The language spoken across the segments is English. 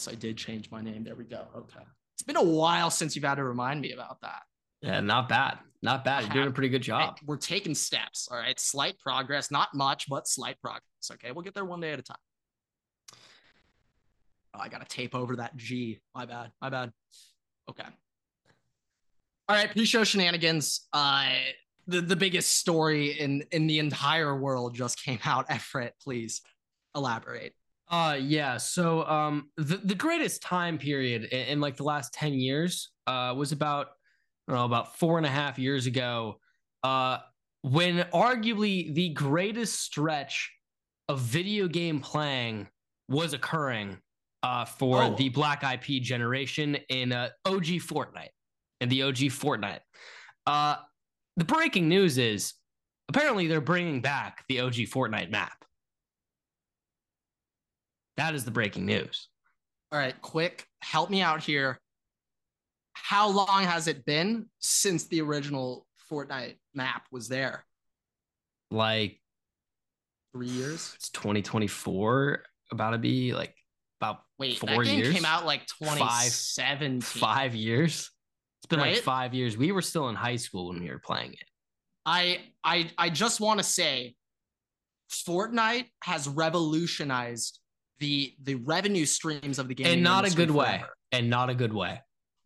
Yes, I did change my name. There we go. Okay. It's been a while since you've had to remind me about that. Yeah, not bad. Not bad. You're doing a pretty good job. Hey, we're taking steps. All right. Slight progress, not much, but slight progress. Okay. We'll get there one day at a time. Oh, I got to tape over that G. My bad. My bad. Okay. All right. Pre show shenanigans. Uh, the, the biggest story in, in the entire world just came out. Everett, please elaborate. Uh yeah, so um the, the greatest time period in, in like the last 10 years uh was about I don't know about four and a half years ago, uh when arguably the greatest stretch of video game playing was occurring uh for Oh. the Black IP generation in uh, OG Fortnite. In the OG Fortnite. Uh the breaking news is apparently they're bringing back the OG Fortnite map. That is the breaking news. All right, quick, help me out here. How long has it been since the original Fortnite map was there? Like Three years? it's 2024, about to be like about Wait, Four that game years? came out like Five- 2017. five years. It's been like five years. We were still in high school when we were playing it. I I I just want to say Fortnite has revolutionized the the revenue streams of the game and not a good way. And not a good way.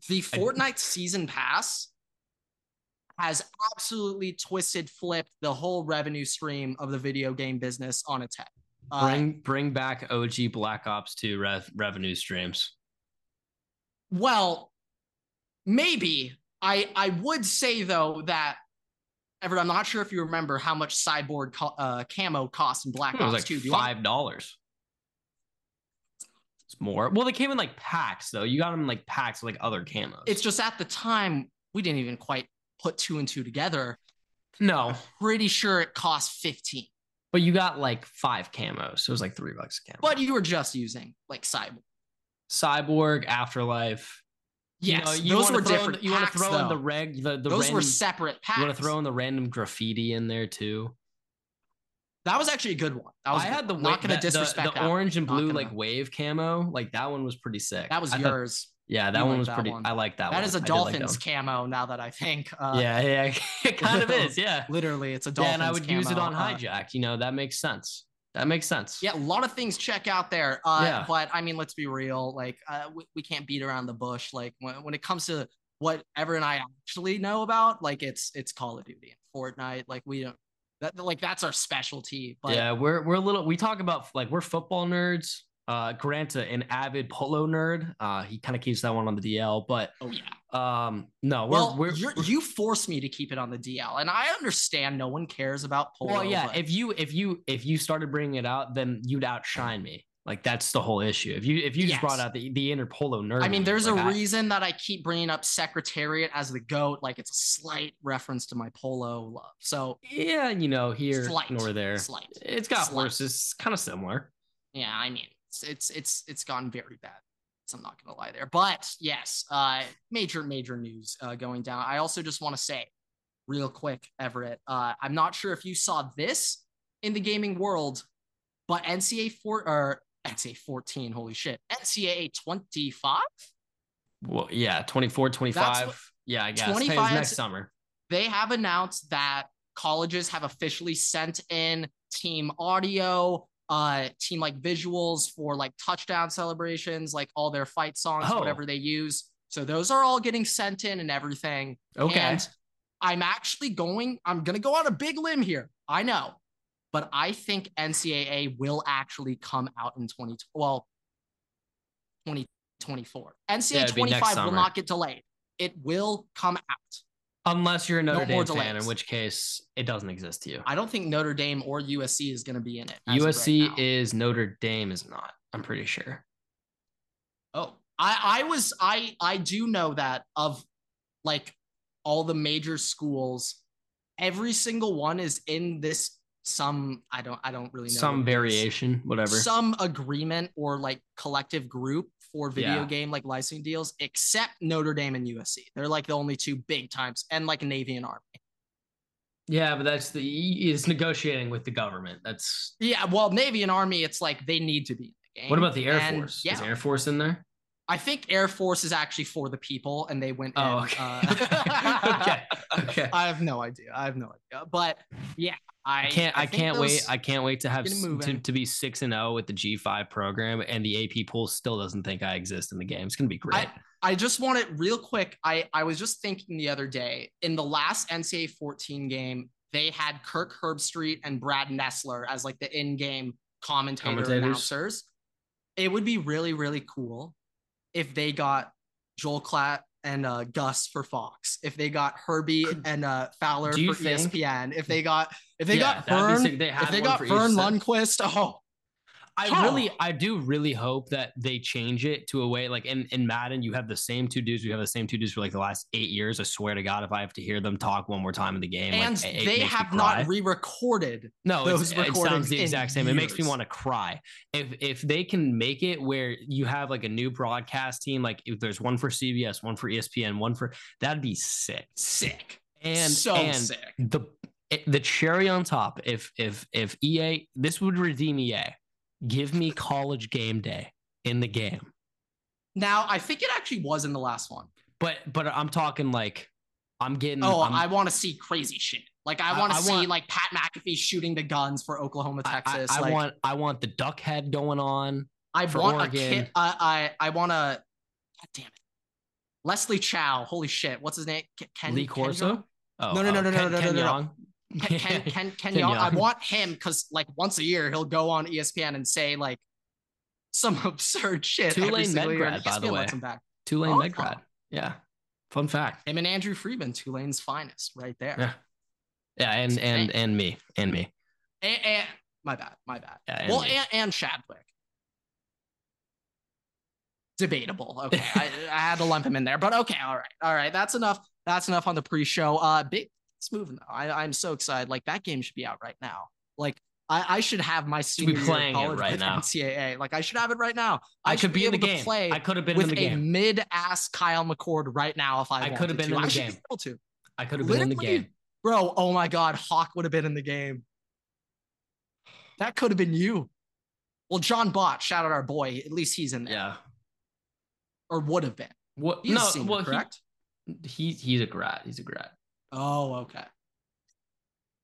The Fortnite season pass has absolutely twisted flipped the whole revenue stream of the video game business on its head. Uh, Bring bring back OG Black Ops 2 rev- revenue streams. Well, maybe. I I would say though that Everett, I'm not sure if you remember how much cyborg co- uh, camo cost in Black Ops like 2. Do you want- five dollars. It's more. Well, they came in like packs though. You got them in like packs like other camos. It's just at the time we didn't even quite put two and two together. no, Pretty sure it cost 15. but you got like five camos. So it was like three bucks a camo. But you were just using like cyborg. Cyborg, Afterlife. You know, you those were throw in different. you want to throw in the reg, the, the those were separate packs. You want to throw in the random graffiti in there too. That was actually a good one. That was I had the not going to the- disrespect the, the orange and blue like wave camo. Like that one was pretty sick. That was I thought- yours. yeah, that You one was that pretty. one. I like that. that one. is a I did like dolphins camo. Now that I think. Uh, yeah, yeah, it kind of is. Yeah, Literally, it's a yeah, and I would use it camo, on uh, hijacked. You know, that makes sense. That makes sense. Yeah, a lot of things check out there. Uh, Yeah. But I mean, let's be real. Like, uh, we, we can't beat around the bush. Like, when, when it comes to what Ever and I actually know about, like, it's it's Call of Duty and Fortnite. Like, we don't. That like that's our specialty. But yeah, we're we're a little. We talk about like we're football nerds. Uh, Grant, a- an avid polo nerd. Uh, he kind of keeps that one on the DL, but oh yeah. um, no, we're Well, we're, you're, we're- you forced me to keep it on the DL, and I understand no one cares about polo. well, yeah. but- If you if you if you started bringing it out, then you'd outshine me. Like that's the whole issue. If you if you just brought out the the inner polo nerd, I mean, there's like, a I- reason that I keep bringing up Secretariat as the goat. Like, it's a slight reference to my polo love. So, Yeah, you know, here Slight. nor there. slight. It's got Slight. worse. It's kind of similar. Yeah, I mean, it's it's it's it's gone very bad. So I'm not gonna lie there. But yes, uh, major major news uh, going down. I also just want to say, real quick, Everett. Uh, I'm not sure if you saw this in the gaming world, but NCAA four or NCAA 14. Holy shit, NCAA 25. Well, yeah, 24, 25. what- yeah, I guess. Hey, 25 next summer. They have announced that colleges have officially sent in team audio, uh, team like visuals for like touchdown celebrations, like all their fight songs, Oh. whatever they use. So those are all getting sent in and everything. Okay. And I'm actually going, I'm going to go on a big limb here. I know, but I think NCAA will actually come out in 20, well, 2024. NCAA next 25 will not get delayed. It will come out. Unless you're a Notre No Dame fan, in which case it doesn't exist to you. I don't think Notre Dame or USC is going to be in it. right USC now. is Notre Dame is not. I'm pretty sure. Oh, I I was I I do know that of like all the major schools, every single one is in this some I don't I don't really know Some what it is. variation, whatever. some agreement or like collective group for video Yeah. game like licensing deals, except Notre Dame and USC. They're like the only two big times, and like Navy and Army. yeah, but that's the is negotiating with the government. That's Yeah, well, Navy and Army, it's like they need to be in the game. What about the Air And, Force? Yeah, Is Air Force in there? I think Air Force is actually for the people, and they went. Oh, in, okay. uh, okay. Okay. I have no idea. I have no idea. But yeah, I I can't. I, think can't wait. I can't wait to have Get it s- to, to be six and zero with the G five program, and the AP pool still doesn't think I exist in the game. It's gonna be great. I just want it real quick. I I was just thinking the other day in the last NCAA 14 game, they had Kirk Herbstreit and Brad Nessler as like the in-game commentator Commentators. announcers. It would be really really cool if they got Joel Klatt and uh, Gus for Fox. If they got Herbie and uh, Fowler for think- ESPN. If they got if they Yeah, got Verne. If they got Verne. Lundquist, oh I Huh. really, I do really hope that they change it to a way like in, in Madden, you have the same two dudes. We have the same two dudes for like the last eight years. I swear to God, if I have to hear them talk one more time in the game, and like, it- it they me have not re-recorded No, those it sounds the exact same. It makes me want to cry. If if they can make it where you have like a new broadcast team, like if there's one for CBS, one for ESPN, one for that'd be sick. sick. And so and sick. the eh, the cherry on top, if if if EA, this would redeem EA. Give me college game day in the game. Now, I think it actually was in the last one. But but I'm talking like I'm getting. Oh, I'm, I want to see crazy shit. Like I I- want to see want- like Pat McAfee shooting the guns for Oklahoma, I- I- Texas. I, like, want I want the duck head going on. I want a kid. I I I want to. God damn it, Leslie Chow. Holy shit, what's his name? Ken, Lee Corso. Young? Oh, No, no, no, oh, no, no, Ken, no, Ken no, no. Young. Ken, Ken, Ken Young. I want him because like once a year he'll go on ESPN and say like some absurd shit. Tulane single year, and Medgrad, by the way. Tulane Oh. Medgrad. Yeah. Fun fact. Him and Andrew Freeman, Tulane's finest, right there. Yeah. Yeah, and and and me and me. And, and- my bad, my bad. Yeah, and well, me. and, and Shadwick. Debatable. Okay, I, I had to lump him in there, but okay, all right, all right. That's enough. That's enough on the pre-show. Uh, big, it's moving though. I, I'm so excited. Like that game should be out right now. Like I, I should have my be senior year of playing it right now. NCAA. Like I should have it right now. I, should could be in the game. Play I could have been in with the a game. mid-ass Kyle McCord right now if I, I could have been to. in the I game. be able to. I could have been in the game. Bro, oh my God, Hawk would have been in the game. That could have been you. Well, John Bott, shout out our boy. At least he's in there, Yeah. or would have been. What? He's no. senior, well, he- correct? He, he's a grad. He's a grad. Oh, okay.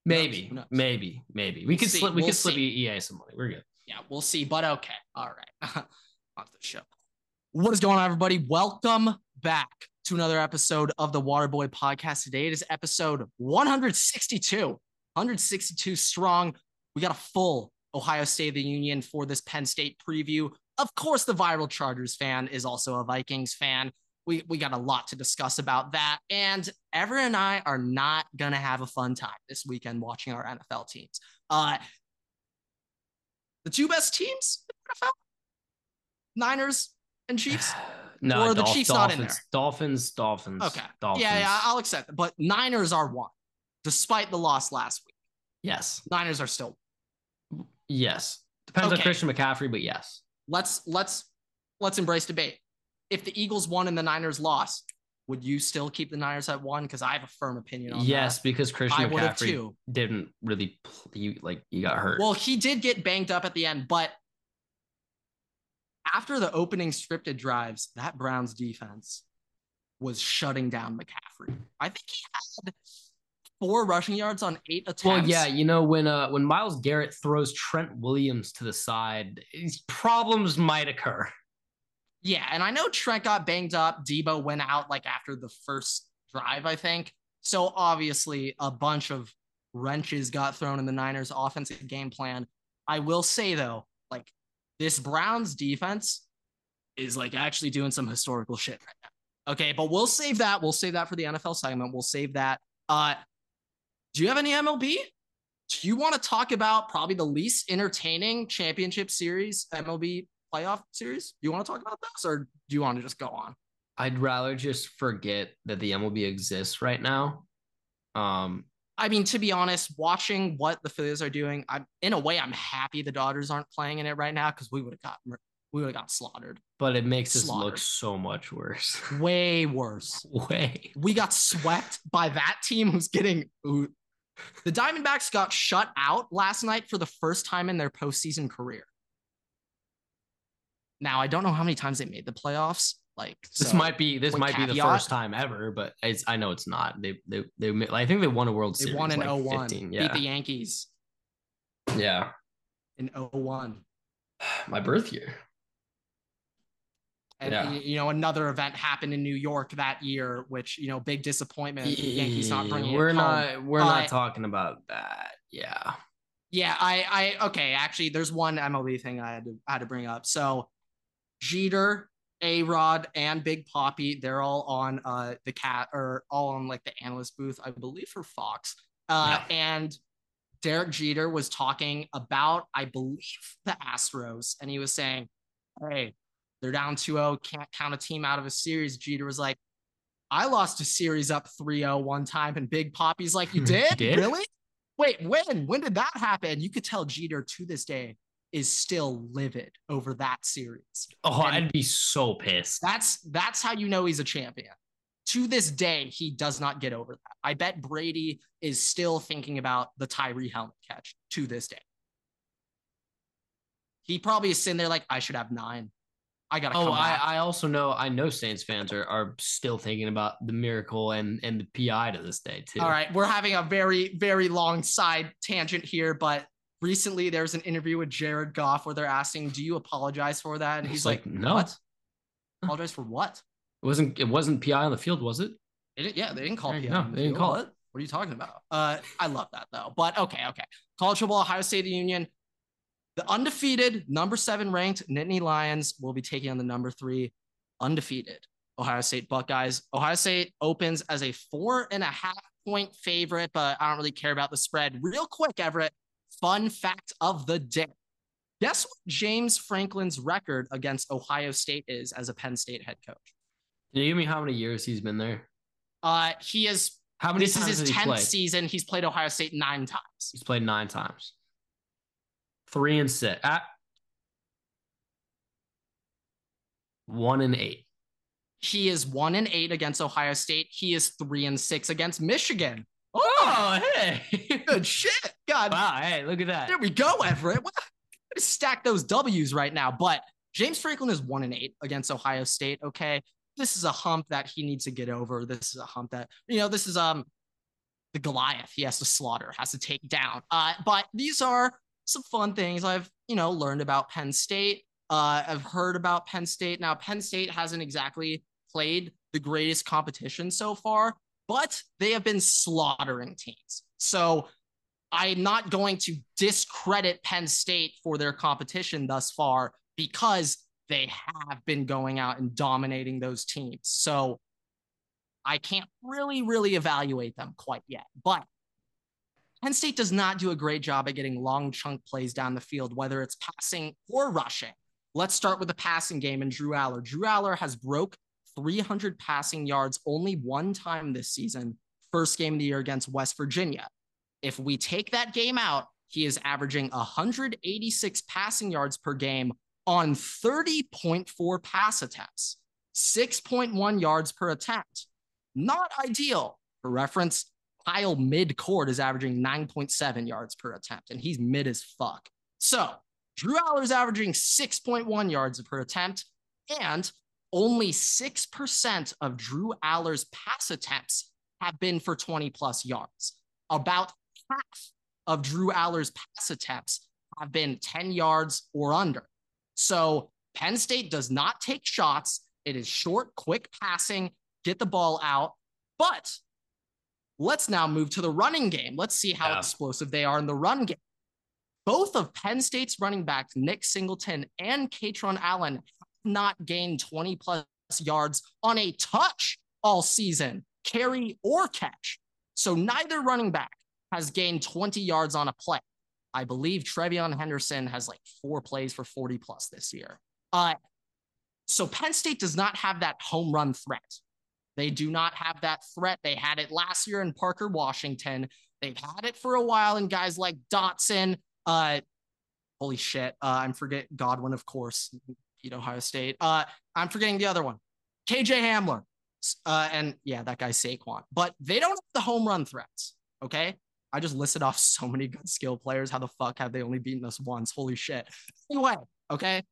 Maybe, maybe, maybe. We We'll could slip. We we'll could slip. EA some money. We're good. Yeah, we'll see. But okay. all right. on the show. What is going on, everybody? Welcome back to another episode of the Waterboy Podcast. Today it is episode 162. 162 strong. We got a full Ohio State of the Union for this Penn State preview. Of course, the viral Chargers fan is also a Vikings fan. We, we got a lot to discuss about that. And Ever and I are not going to have a fun time this weekend watching our NFL teams. Uh, the two best teams in the NFL? Niners and Chiefs? No, Or the Dolph- Chiefs not in Dolphins, Dolphins, Dolphins. Okay. Dolphins. Yeah, yeah, I'll accept it. But Niners are one, despite the loss last week. yes, Niners are still. yes. Depends on Okay. Christian McCaffrey, but yes. Let's let's let's embrace debate. If the Eagles won and the Niners lost, would you still keep the Niners at one? Because I have a firm opinion on that. Yes, that. because Christian I McCaffrey too. didn't really. You like you got hurt. Well, he did get banged up at the end, but after the opening scripted drives, that Browns defense was shutting down McCaffrey. I think he had four rushing yards on eight attempts. Well, yeah, you know when uh when Myles Garrett throws Trent Williams to the side, these problems might occur. Yeah, and I know Trent got banged up. Deebo went out like after the first drive, I think. So obviously, a bunch of wrenches got thrown in the Niners' offensive game plan. I will say though, like this Browns defense is like actually doing some historical shit right now. Okay, but we'll save that. We'll save that for the NFL segment. We'll save that. Uh, do you have any MLB? Do you want to talk about probably the least entertaining championship series MLB playoff series? Do you want to talk about this, or do you want to just go on? I'd rather just forget that the MLB exists right now. Um, I mean, to be honest, watching what the Phillies are doing, I'm in a way I'm happy the Dodgers aren't playing in it right now because we would have got we would have got slaughtered. but it makes us look so much worse. Way worse. Way. We got swept by that team who's getting the Diamondbacks got shut out last night for the first time in their postseason career. Now I don't know how many times they made the playoffs. Like this so, might be this might be the first time ever, but it's I know it's not. They they they I think they won a World They Series. won in like 01. 15. Beat the Yankees yeah. in 01. My birth year. And Yeah. you know, another event happened in New York that year, which you know, big disappointment. The Yankees not bringing we're not we're Uh, not talking about that. Yeah. Yeah, I, I, okay. Actually, there's one MLB thing I had to, I had to bring up. So, Jeter, A Rod, and Big Papi, they're all on uh the cat or all on like the analyst booth, I believe, for Fox. Uh, and Derek Jeter was talking about, I believe, the Astros, and he was saying, "Hey, they're down 2-0, can't count a team out of a series." Jeter was like, "I lost a series up 3-0 one time," and Big Papi's like, "You did? Did? Really? Wait, when? When did that happen?" You could tell Jeter to this day is still livid over that series. Oh, And- I'd be so pissed. That's that's how you know he's a champion. To this day, he does not get over that. I bet Brady is still thinking about the Tyree helmet catch to this day. He probably is sitting there like, I should have nine. I gotta Oh, come I. I also know I know Saints fans are, are still thinking about the miracle and and the PI to this day too. All right, we're having a very, very long side tangent here, but recently there was an interview with Jared Goff where they're asking, Do you apologize for that? And he's, He's like, like, "No." What? Apologize for what? It wasn't it wasn't PI on the field, was it? Didn't, yeah, they didn't call PI on the They didn't call it. What are you talking about? Uh, I love that though. But okay, okay. College football, Ohio State Union, the undefeated number seven ranked Nittany Lions will be taking on the number three undefeated Ohio State Buckeyes. Ohio State opens as a four and a half point favorite, but I don't really care about the spread. Real quick, Everett. Fun fact of the day. Guess what James Franklin's record against Ohio State is as a Penn State head coach? Can you give me how many years he's been there? Uh, he is How many this is his has he 10th season. He's played Ohio State nine times. He's played nine times. Three and six. Ah. One and eight. He is one and eight against Ohio State. He is three and six against Michigan. Oh, hey. Good shit. God, wow, hey, look at that. there we go, Everett. What? Stack those W's right now. But James Franklin is one and eight against Ohio State. Okay. This is a hump that he needs to get over. This is a hump that, you know, this is um the Goliath he has to slaughter, has to take down. Uh, but these are some fun things I've, you know, learned about Penn State. Uh, I've heard about Penn State. Now, Penn State hasn't exactly played the greatest competition so far, but they have been slaughtering teams. So I'm not going to discredit Penn State for their competition thus far because they have been going out and dominating those teams. So I can't really, really evaluate them quite yet. But Penn State does not do a great job at getting long chunk plays down the field, whether it's passing or rushing. Let's start with the passing game and Drew Allar. Drew Allar has broke 300 passing yards only one time this season, first game of the year against West Virginia. If we take that game out, he is averaging 186 passing yards per game on 30.4 pass attempts, 6.1 yards per attempt. Not ideal. For reference, Kyle mid-court is averaging 9.7 yards per attempt, and he's mid as fuck. So Drew Allar is averaging 6.1 yards per attempt, and only 6% of Drew Allar's pass attempts have been for 20 plus yards. About half of Drew Allar's pass attempts have been 10 yards or under. So Penn State does not take shots. It is short, quick passing, get the ball out. But let's now move to the running game. Let's see how Yeah. explosive they are in the run game. Both of Penn State's running backs, Nick Singleton and Kaytron Allen, not gained 20 plus yards on a touch all season, carry or catch. So neither running back has gained 20 yards on a play. I believe TreVeyon Henderson has like four plays for 40 plus this year. Uh, so Penn State does not have that home run threat. They do not have that threat. They had it last year in Parker, Washington. They've had it for a while in guys like Dotson. Uh, holy shit. Uh, I'm forget Godwin, of course, beat Ohio State. Uh, I'm forgetting the other one, KJ Hamler. Uh, and yeah, that guy Saquon. But they don't have the home run threats. Okay. I just listed off so many good skill players. How the fuck have they only beaten us once? Holy shit. Anyway, okay.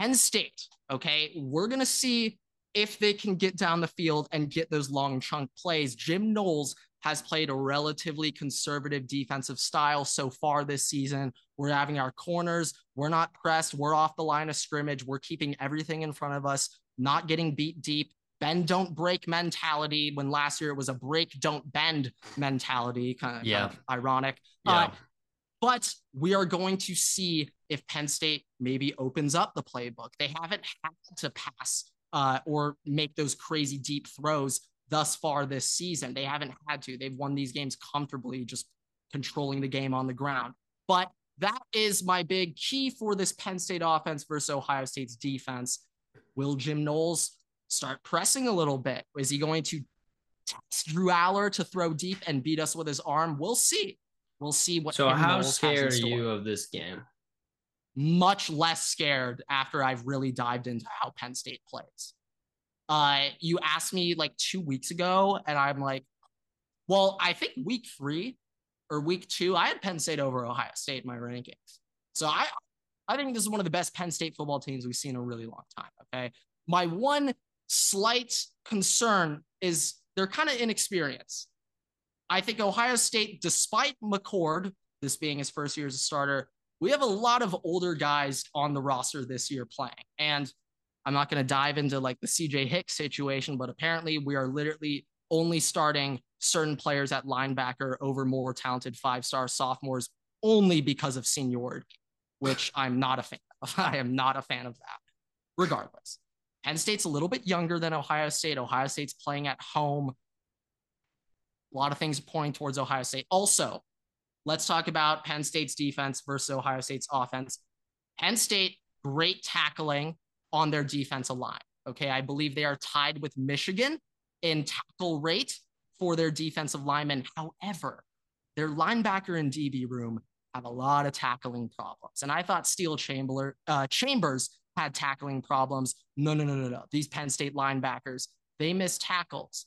Penn State, okay, we're going to see if they can get down the field and get those long chunk plays. Jim Knowles has played a relatively conservative defensive style so far this season. We're having our corners. We're not pressed. We're off the line of scrimmage. We're keeping everything in front of us, not getting beat deep. Bend, don't break mentality when last year it was a break, don't bend mentality. Kind of, yeah. Kind of ironic. Yeah. Uh, but we are going to see if Penn State maybe opens up the playbook. They haven't had to pass uh, or make those crazy deep throws thus far this season. They haven't had to. They've won these games comfortably, just controlling the game on the ground. But that is my big key for this Penn State offense versus Ohio State's defense. Will Jim Knowles start pressing a little bit? Is he going to test Drew Allar to throw deep and beat us with his arm? We'll see. We'll see what. So, how Knowles scared are you of this game? Much less scared after I've really dived into how Penn State plays. Uh, you asked me like two weeks ago, and I'm like, well, I think week three or week two, I had Penn State over Ohio State in my rankings. So I, I think this is one of the best Penn State football teams we've seen in a really long time. Okay. My one slight concern is they're kind of inexperienced. I think Ohio State, despite McCord, this being his first year as a starter, we have a lot of older guys on the roster this year playing. And I'm not going to dive into like the CJ Hicks situation, but apparently we are literally only starting certain players at linebacker over more talented five star sophomores only because of seniority, which I'm not a fan of. I am not a fan of that. Regardless, Penn State's a little bit younger than Ohio State. Ohio State's playing at home. A lot of things pointing towards Ohio State. Also, let's talk about Penn State's defense versus Ohio State's offense. Penn State, great tackling on their defensive line. Okay. I believe they are tied with Michigan in tackle rate for their defensive linemen. However, their linebacker and DB room have a lot of tackling problems. And I thought Steele Chamber, uh, Chambers had tackling problems. No, no, no, no, no. These Penn State linebackers, they miss tackles.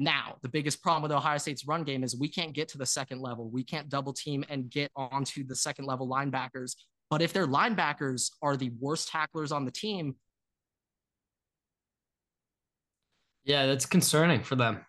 Now, the biggest problem with Ohio State's run game is we can't get to the second level. We can't double team and get onto the second level linebackers but if their linebackers are the worst tacklers on the team, yeah, that's concerning for them.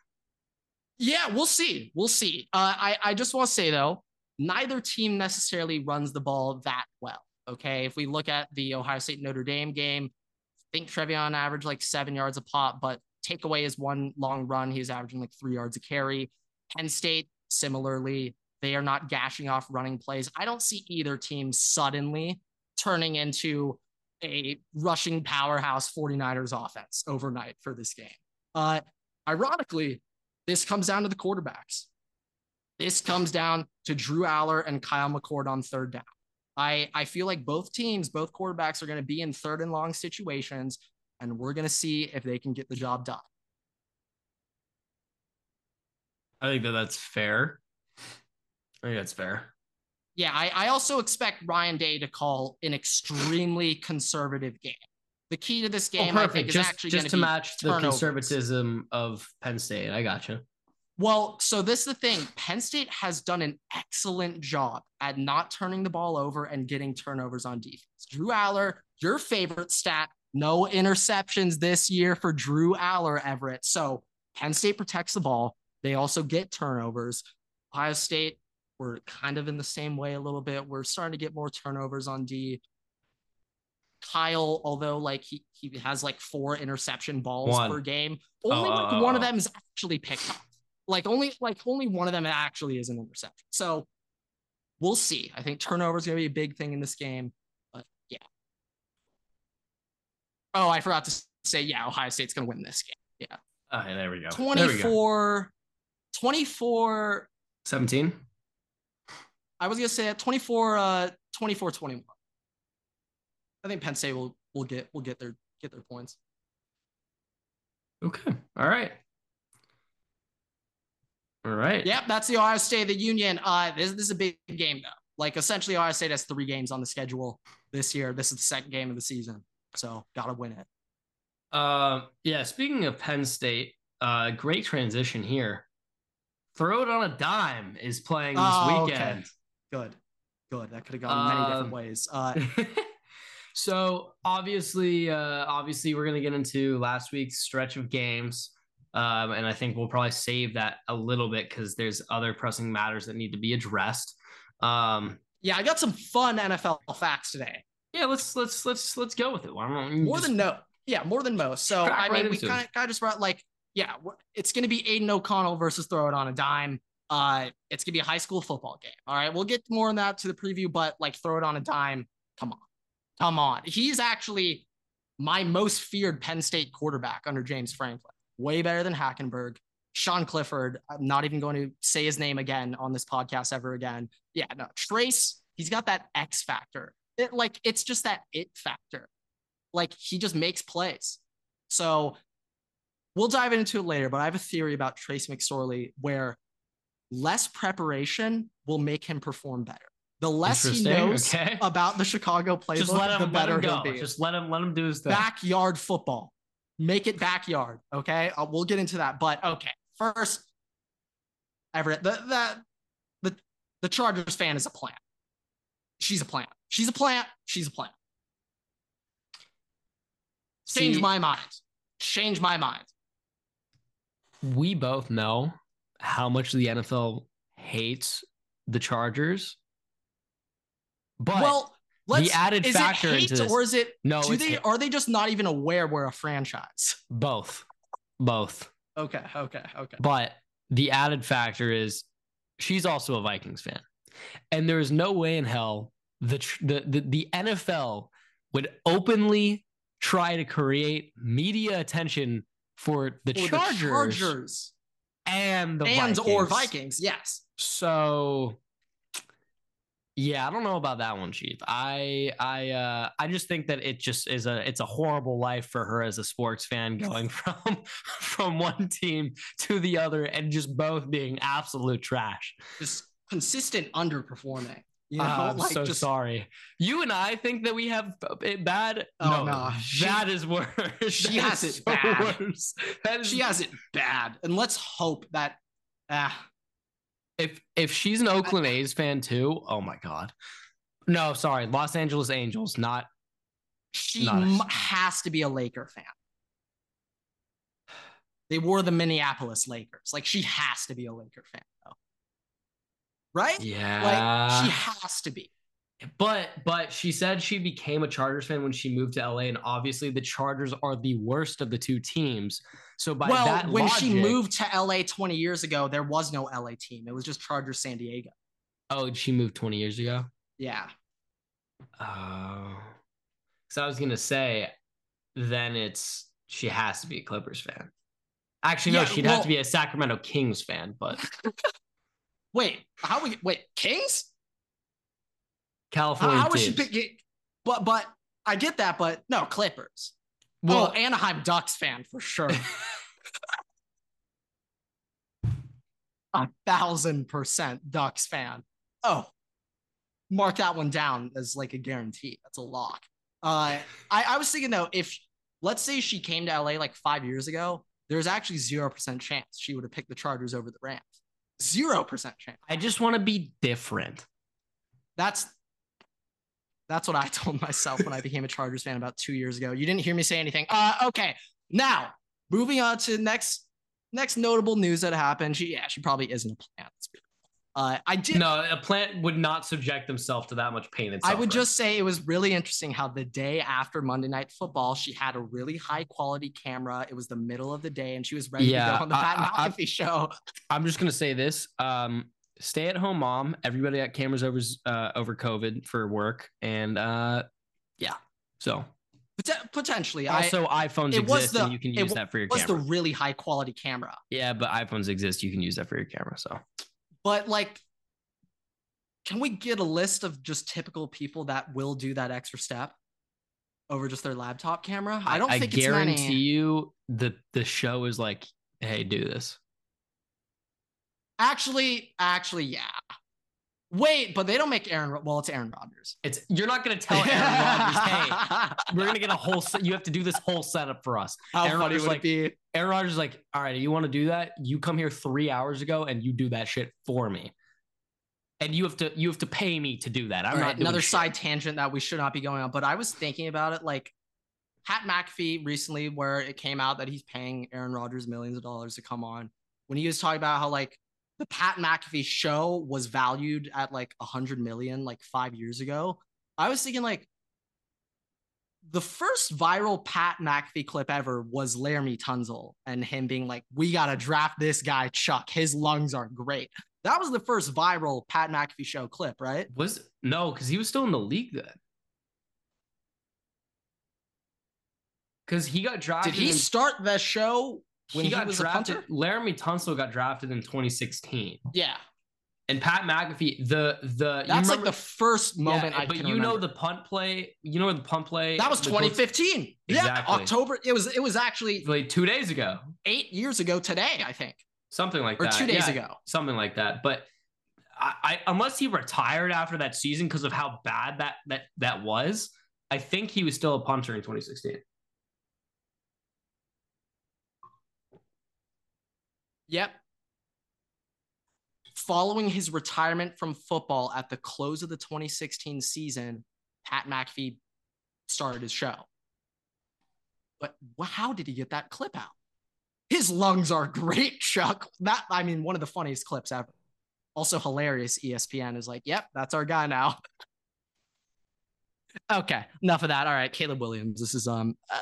Yeah, we'll see. We'll see. Uh, I I just want to say though, neither team necessarily runs the ball that well. Okay, if we look at the Ohio State Notre Dame game, I think TreVeyon averaged like seven yards a pop, but takeaway is one long run. He was averaging like three yards a carry. Penn State similarly they are not gashing off running plays. I don't see either team suddenly turning into a rushing powerhouse 49ers offense overnight for this game. Uh, ironically, this comes down to the quarterbacks. This comes down to Drew Allar and Kyle McCord on third down. I, I feel like both teams, both quarterbacks are going to be in third and long situations, and we're going to see if they can get the job done. I think that that's fair. I think that's fair. Yeah, I, I also expect Ryan Day to call an extremely conservative game. The key to this oh, game, oh, I think, is just, actually just to match turnovers. the conservatism of Penn State. I gotcha. Well, so this is the thing. Penn State has done an excellent job at not turning the ball over and getting turnovers on defense. Drew Allar, your favorite stat, no interceptions this year for Drew Allar, Everett. So Penn State protects the ball. They also get turnovers. Ohio State we're kind of in the same way a little bit. We're starting to get more turnovers on D. Kyle, although like he, he has like four interception balls one. per game, only oh, like one oh, oh, of oh. them is actually picked up. Like only like only one of them actually is an interception. So we'll see. I think turnover is gonna be a big thing in this game. But yeah. Oh, I forgot to say, yeah, Ohio State's gonna win this game. Yeah. Oh, there we go. 24, 24 17. I was gonna say at 24, uh, 24, 21. I think Penn State will will get will get their get their points. Okay. All right. All right. Yep, that's the Ohio State the Union. Uh, this, this is a big game though. Like essentially, Ohio State has three games on the schedule this year. This is the second game of the season, so gotta win it. Uh, yeah. Speaking of Penn State, uh, great transition here. Throw it on a dime is playing this oh, weekend. Okay. Good. Good. That could have gone many different um, ways. Uh, So obviously, uh, obviously, we're gonna get into last week's stretch of games, um, and I think we'll probably save that a little bit because there's other pressing matters that need to be addressed. Um, yeah, I got some fun NFL facts today. Yeah, let's let's let's let's go with it. Why don't more just, than no, yeah, more than most. So I mean, right we kind of just brought like, yeah, it's gonna be Aidan O'Connell versus Throw It on a Dime. Uh, it's gonna be a high school football game. All right, we'll get more on that to the preview, but like, Throw It on a Dime. Come on, come on. He's actually my most feared Penn State quarterback under James Franklin. Way better than Hackenberg. Sean Clifford. I'm not even going to say his name again on this podcast ever again. Yeah, no, Trace. He's got that X factor it, like it's just that it factor. Like he just makes plays. So we'll dive into it later, but I have a theory about Trace McSorley where less preparation will make him perform better. The less he knows okay. about the Chicago playbook, him, the better he'll be. Just let him let him do his thing. Backyard football. Make it backyard. Okay. Uh, we'll get into that. But okay. First, Everett, the, the the the Chargers fan is a plant. She's a plant. She's a plant. She's a plant. Change See, my mind. Change my mind. We both know how much the NFL hates the Chargers. But well, the added is factor it hate, into this, or is it no? Do they are they just not even aware we're a franchise? Both, both. Okay, okay, okay. But the added factor is she's also a Vikings fan, and there is no way in hell the, the, the, the NFL would openly try to create media attention for the, for Chargers, the Chargers, and the fans Vikings. or Vikings. Yes. So yeah, I don't know about that one, Chief. I I uh I just think that it just is a it's a horrible life for her as a sports fan going from from one team to the other and just both being absolute trash. Just consistent underperforming. You know, I'm like so just, sorry. You and I think that we have it bad. Oh no, no. She, that is worse. She that has it so bad. Worse. Is, she has it bad, and let's hope that. Uh, if if she's an Oakland A's fan too, oh my god. No, sorry, Los Angeles Angels, not. She not a, has to be a Laker fan. They wore the Minneapolis Lakers. Like she has to be a Laker fan though right? Yeah. Like she has to be. But but she said she became a Chargers fan when she moved to LA, and obviously the Chargers are the worst of the two teams. So by well, that when logic, she moved to LA 20 years ago, there was no LA team. It was just Chargers San Diego. Oh, she moved 20 years ago. Yeah. Oh. so I was gonna say, then it's she has to be a Clippers fan. Actually, no, yeah, she'd well, have to be a Sacramento Kings fan, but Wait, how we wait? Kings? California. How, how she pick? But but I get that, but no Clippers. Well, oh, Anaheim Ducks fan for sure. A thousand percent Ducks fan. Oh, mark that one down as like a guarantee. That's a lock. Uh, I, I was thinking though, if let's say she came to LA like five years ago, there's actually zero percent chance she would have picked the Chargers over the Rams. Zero percent chance. I just want to be different. That's that's what I told myself when I became a Chargers fan about two years ago. You didn't hear me say anything. Uh, okay. Now moving on to next next notable news that happened. She yeah, she probably isn't a plant. Uh, I did. No, a plant would not subject themselves to that much pain. And suffering. I would just say it was really interesting how the day after Monday Night Football, she had a really high quality camera. It was the middle of the day, and she was ready yeah, to go on the Pat McAfee show. I'm just gonna say this: um, stay at home, mom. Everybody got cameras over uh, over COVID for work, and uh, yeah, so potentially. Also, I, iPhones exist, the, and you can use that for your. Was camera. the really high quality camera? Yeah, but iPhones exist. You can use that for your camera. So but like, can we get a list of just typical people that will do that extra step over just their laptop camera? I don't I, think I guarantee you the the show is like, hey, do this. Actually, actually, yeah. Wait, but they don't make Aaron. Well, it's Aaron Rodgers. It's you're not gonna tell Aaron Rodgers, hey, we're gonna get a whole. You have to do this whole setup for us. How Aaron funny Rodgers would like, it be? Aaron Rodgers is like, all right, you want to do that? You come here three hours ago and you do that shit for me. and you have to you have to pay me to do that. I'm All not right, another shit. side tangent that we should not be going on, but I was thinking about it like Pat McAfee recently, where it came out that he's paying Aaron Rodgers millions of dollars to come on. When he was talking about how like the Pat McAfee show was valued at like a hundred million like five years ago, I was thinking like the first viral Pat McAfee clip ever was Laremy Tunsil and him being like, "We gotta draft this guy, Chuck. His lungs are great." That was the first viral Pat McAfee show clip, right? Was no, because he was still in the league then. Because he got drafted. Did he in- start the show when he he, got drafted. Laremy Tunsil got drafted in 2016, Yeah, and Pat McAfee. The the that's like the first moment Yeah, I but you know the punt play. You know the punt play. that was the goal- 2015. Yeah. October. It was. It was actually like two days ago, eight years ago today, I think, something like that. or two days Yeah, ago. something like that. But I, I unless he retired after that season because of how bad that that that was, I think he was still a punter in 2016. Yep. Following his retirement from football at the close of the 2016 season, Pat McAfee started his show. But how did he get that clip out? His lungs are great, Chuck. That I mean, one of the funniest clips ever. Also hilarious. ESPN is like, "Yep, that's our guy now." okay, enough of that. All right, Caleb Williams. This is um. uh,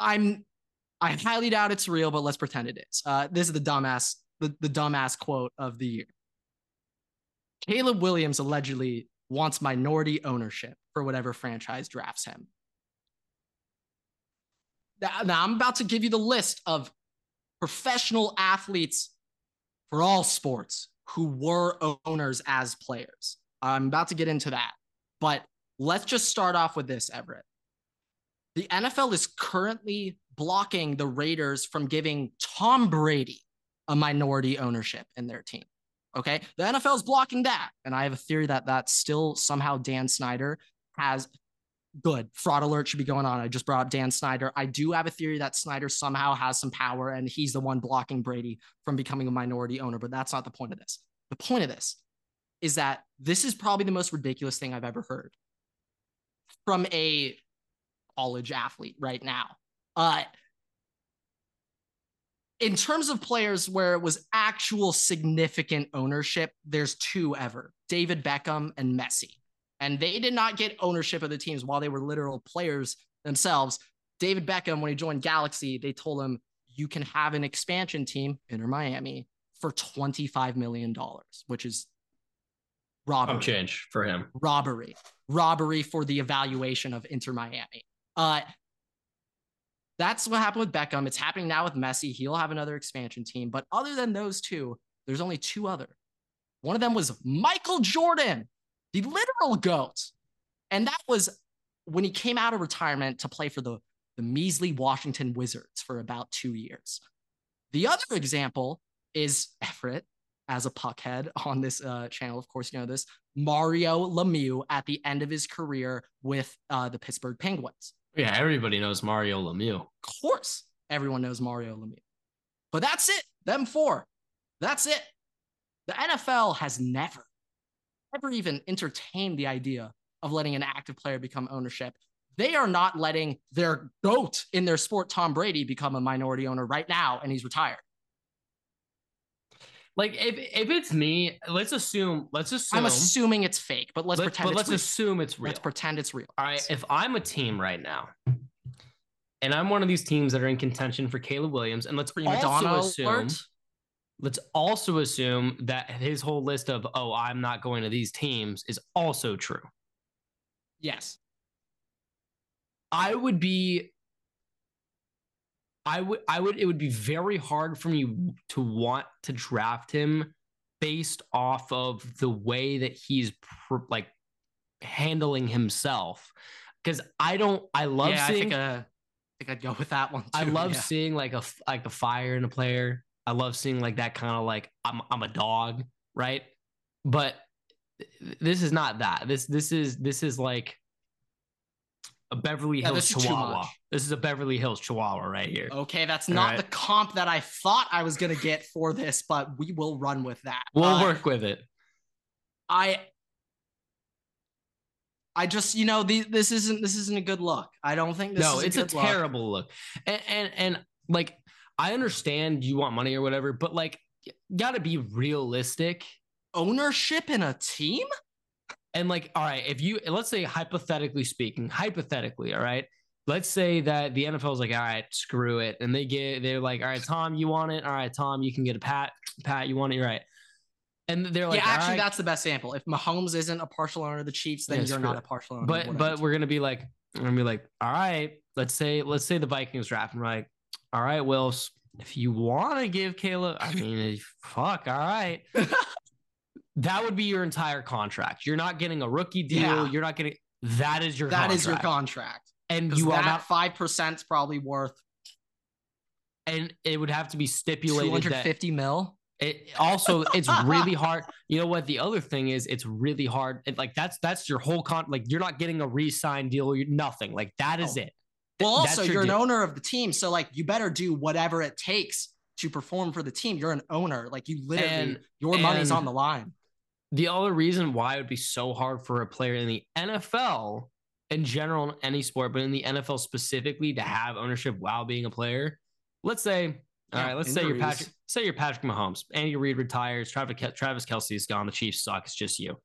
I'm I highly doubt it's real, but let's pretend it is. Uh, this is the dumbass, the, the dumbass quote of the year. Caleb Williams allegedly wants minority ownership for whatever franchise drafts him. Now, now I'm about to give you the list of professional athletes for all sports who were owners as players. I'm about to get into that, but let's just start off with this, Everett. The NFL is currently blocking the Raiders from giving Tom Brady a minority ownership in their team. Okay. The NFL is blocking that. And I have a theory that that's still somehow Dan Snyder has good fraud alert should be going on. I just brought up Dan Snyder. I do have a theory that Snyder somehow has some power and he's the one blocking Brady from becoming a minority owner, but that's not the point of this. The point of this is that this is probably the most ridiculous thing I've ever heard from a college athlete right now. Uh, in terms of players where it was actual significant ownership, there's two ever David Beckham and Messi. And they did not get ownership of the teams while they were literal players themselves. David Beckham, when he joined Galaxy, they told him, you can have an expansion team, Inter Miami, for $25 million, which is robbery I'm change for him. robbery, robbery for the evaluation of Inter Miami. Uh, that's what happened with Beckham. It's happening now with Messi. He'll have another expansion team. But other than those two, there's only two other. One of them was Michael Jordan, the literal GOAT. And that was when he came out of retirement to play for the, the measly Washington Wizards for about two years. The other example is Everett as a puckhead on this uh, channel. Of course, you know this. Mario Lemieux at the end of his career with uh, the Pittsburgh Penguins. Yeah, everybody knows Mario Lemieux. Of course, everyone knows Mario Lemieux. But that's it. Them four. That's it. The NFL has never, ever even entertained the idea of letting an active player become ownership. They are not letting their goat in their sport, Tom Brady, become a minority owner right now, and he's retired. Like if if it's me, let's assume let's assume I'm assuming it's fake, but let's let, pretend but it's let's real. assume it's real. Let's pretend it's real. All right, if I'm a team right now, and I'm one of these teams that are in contention for Caleb Williams, and let's Prima also donna assume alert. let's also assume that his whole list of oh I'm not going to these teams is also true. Yes. I would be I would I would it would be very hard for me to want to draft him based off of the way that he's pr- like handling himself cuz I don't I love yeah, I seeing think, uh, I think I'd go with that one. Too. I love yeah. seeing like a like a fire in a player. I love seeing like that kind of like I'm I'm a dog, right? But this is not that. This this is this is like a Beverly Yeah, Hills Chihuahua. This is a Beverly Hills Chihuahua right here. Okay, that's not right. the comp that I thought I was gonna get for this, but we will run with that. We'll Uh, work with it. I I just you know the, this isn't this isn't a good look. I don't think this no, is it's a, good look. terrible look. And, and and like I understand you want money or whatever, but like gotta be realistic. ownership in a team. And like, all right, if you let's say hypothetically speaking, hypothetically, all right, let's say that the NFL is like, all right, screw it, and they get they're like, all right, Tom, you want it? All right, Tom, you can get a pat. Pat, you want it? You're right. And they're like, yeah, actually, right, that's the best sample. If Mahomes isn't a partial owner of the Chiefs, then Yeah, you're not it. a partial owner. but but we're gonna be like, we're gonna be like, all right, let's say let's say the Vikings draft, and we're like, all right, Wills, if you want to give Caleb, I mean, fuck, all right. That would be your entire contract. You're not getting a rookie deal. Yeah. You're not getting that is your that contract. is your contract. and you are that not five percent is probably worth and it would have to be stipulated hundred that mil. it also it's really hard you know what the other thing is it's really hard it, like that's that's your whole con like you're not getting a re-sign deal you're nothing like that is Oh. it Well, also your you're an owner of the team, so like you better do whatever it takes to perform for the team. You're an owner, like you literally And- your money's on the line. The other reason why it would be so hard for a player in the NFL in general in any sport but in the NFL specifically to have ownership while being a player. Let's say all Yeah, right let's say you're injuries. Patrick say you're Patrick Mahomes Andy Reid retires Travis Travis Kelce is gone the Chiefs suck it's just you.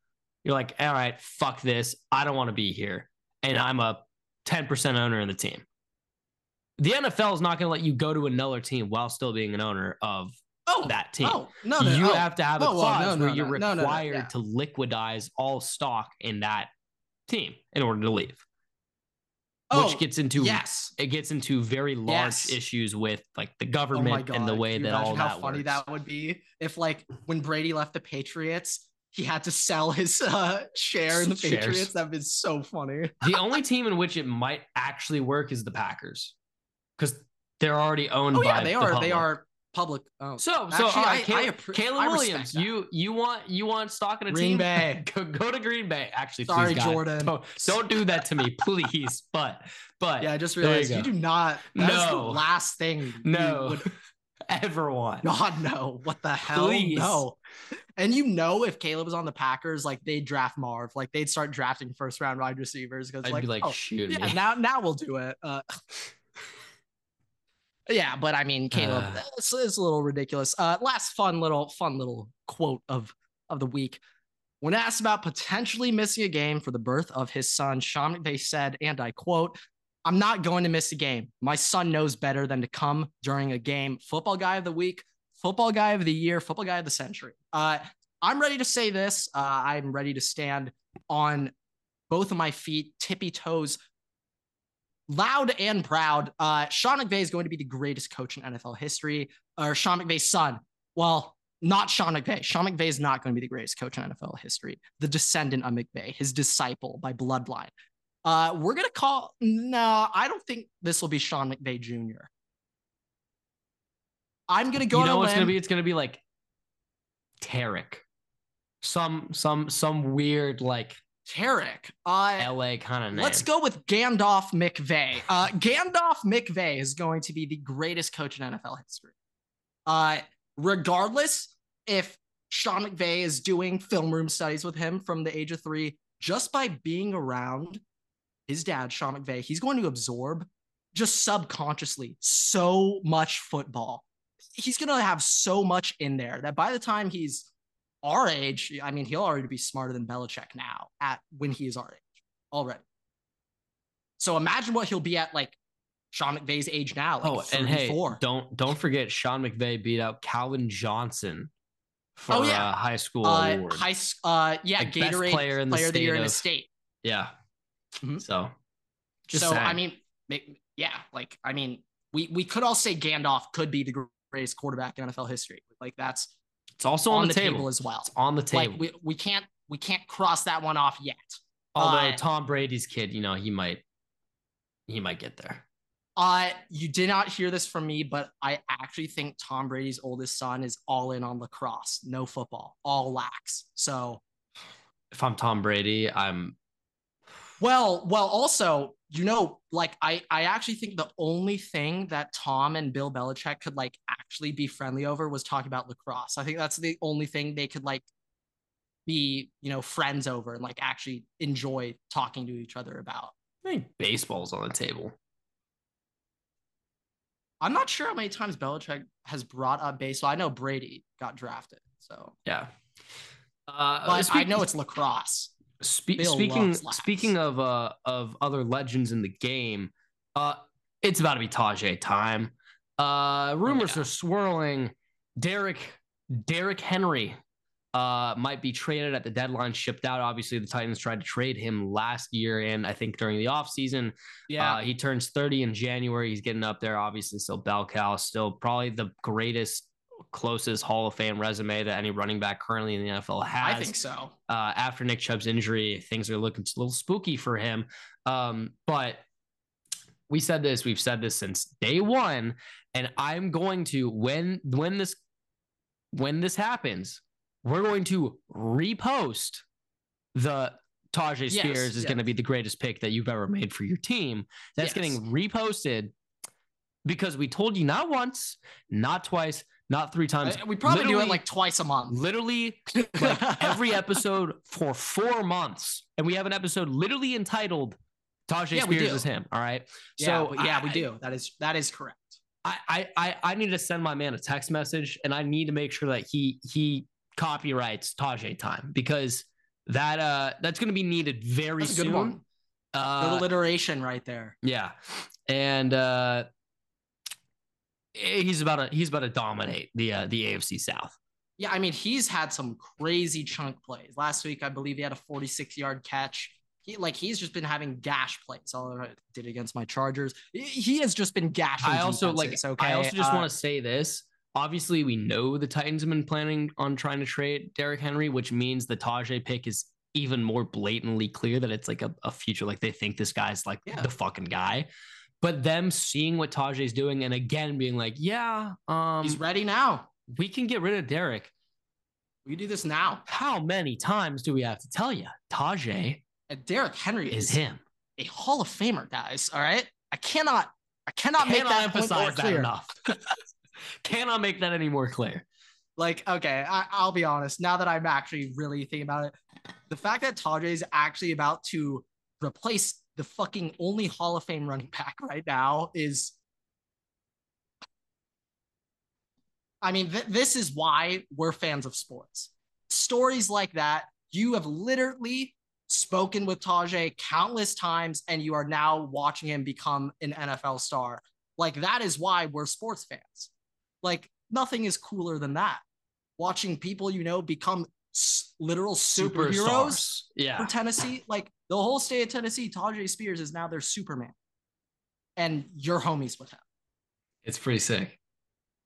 You're like all right fuck this I don't want to be here and I'm a 10% owner in the team. The NFL is not going to let you go to another team while still being an owner of Oh, that team oh no, no, you oh. have to have a clause where you're required yeah. to liquidize all stock in that team in order to leave, oh, which gets into yes. it gets into very large Yes. issues with like the Oh government god! and the way that all how that funny works. that would be if, like, when Brady left the Patriots, he had to sell his uh, share in the Shares. Patriots. That'd be so funny. the only team in which it might actually work is the Packers because they're already owned Oh by yeah, they the are. They are public. Oh, So, so Actually, all right, I- I Caleb, appre- Caleb I Williams, you you want you want stock in a team. Green team? Bay. Go, go to Green Bay. Actually, Sorry, please, God, Jordan. Don't, don't do that to me, please. But but yeah. I just There you realized you, do not. That's No. the last thing. No. You would ever want. not know what the hell. Please. No. And you know, if Caleb was on the Packers, like they'd draft Marv, like they'd start drafting first round wide receivers because like, be like, oh, shoot yeah, me. now now we'll do it. Uh, yeah, but I mean, Caleb, Uh. it's, it's a little ridiculous. Uh, last fun little fun little quote of of the week. When asked about potentially missing a game for the birth of his son, Sean McVay said, and I quote, I'm not going to miss a game. My son knows better than to come during a game. Football guy of the week, football guy of the year, football guy of the century. Uh, I'm ready to say this. Uh, I'm ready to stand on both of my feet, tippy toes, loud and proud. Uh, Sean McVay is going to be the greatest coach in NFL history, or Sean McVay's son. Well, not Sean McVay. Sean McVay is not going to be the greatest coach in NFL history. The descendant of McVay, his disciple by bloodline. Uh, we're gonna call. No, I don't think this will be Sean McVay Jr. I'm gonna go you know what's gonna be? It's gonna be like Tarek. Some some some weird like Tarek. Uh, LA kind of name. Let's go with Gandalf McVay. Uh, Gandalf McVay is going to be the greatest coach in NFL history. Uh, regardless if Sean McVay is doing film room studies with him from the age of three, just by being around his dad, Sean McVay, he's going to absorb just subconsciously so much football. He's going to have so much in there that by the time he's our age, I mean, he'll already be smarter than Belichick now at when he is our age already. So imagine what he'll be at like Sean McVay's age now. Like Oh, and hey, 34. don't don't forget Sean McVay beat out Calvin Johnson for Oh, yeah. high school uh, award. high, uh, yeah, Like, Gatorade player in the player of the state year in the state. yeah. Mhm. So just so saying. I mean, yeah, like I mean, we we could all say Gandalf could be the greatest quarterback in NFL history. Like that's it's also on, on, the table. table. as well. It's on the table. Like we, we can't we can't cross that one off yet. Although uh, Tom Brady's kid, you know, he might he might get there. Uh, you did not hear this from me, but I actually think Tom Brady's oldest son is all in on lacrosse, no football, all lax. So If I'm Tom Brady, I'm Well, well, also, you know, like I, I actually think the only thing that Tom and Bill Belichick could like actually be friendly over was talking about lacrosse. I think that's the only thing they could like be, you know, friends over and like actually enjoy talking to each other about. I think baseball's on the table. I'm not sure how many times Belichick has brought up baseball. I know Brady got drafted, so Yeah. Uh, but I know it's lacrosse. Spe- speaking speaking of uh of other legends in the game, uh it's about to be Tyjae time. Uh rumors yeah. are swirling. Derek Derrick Henry uh might be traded at the deadline, shipped out. Obviously, the Titans tried to trade him last year and I think during the offseason. Yeah, Uh, he turns 30 in January. He's getting up there. Obviously, still bell cow, still probably the greatest, closest Hall of Fame resume that any running back currently in the NFL has I think so. uh, after Nick Chubb's injury, things are looking a little spooky for him. Um, but we said this, we've said this since day one, and I'm going to when when this when this happens, we're going to repost the Tyjae Yes, Spears is yeah. going to be the greatest pick that you've ever made for your team. That's Yes. getting reposted because we told you not once, not twice, not three times. We probably do it like twice a month. literally like every episode for four months, and we have an episode literally entitled "Tyjae Yeah, Spears is him." All right, yeah, so yeah, we do. That is that is correct. I, I I I need to send my man a text message, and I need to make sure that he he copyrights Tyjae time because that uh that's going to be needed very That's a good soon. Uh, alliteration right there. yeah, and uh, he's about to he's about to dominate the uh, the AFC South. Yeah, I mean, he's had some crazy chunk plays. Last week, I believe he had a 46 yard catch. He like he's just been having gash plays. All I did against my Chargers. He- has just been gashing. I also like. Okay, I also just Uh, want to say this. Obviously, we know the Titans have been planning on trying to trade Derrick Henry, which means the Tyjae pick is even more blatantly clear that it's like a, a future. Like they think this guy's like Yeah. the fucking guy. But them seeing what Tyjae's doing and again being like, yeah, um, he's ready now. we can get rid of Derrick. We do this now. How many times do we have to tell you? Tyjae And Derrick Henry is is him. a Hall of Famer, guys. All right, I cannot, I cannot make Cannot that point more emphasize that enough. Cannot make that any more clear. Like, okay, I, I'll be honest. Now that I'm actually really thinking about it, the fact that Tyjae is actually about to replace the fucking only Hall of Fame running back right now is. I mean, th- this is why we're fans of sports. Stories like that, you have literally spoken with Tyjae countless times, and you are now watching him become an NFL star. Like, that is why we're sports fans. Like, nothing is cooler than that. Watching people you know become s- literal superheroes Superstars. Yeah. for Tennessee. Like the whole state of Tennessee, Tyjae Spears is now their Superman, and you're homies with him. It's pretty sick.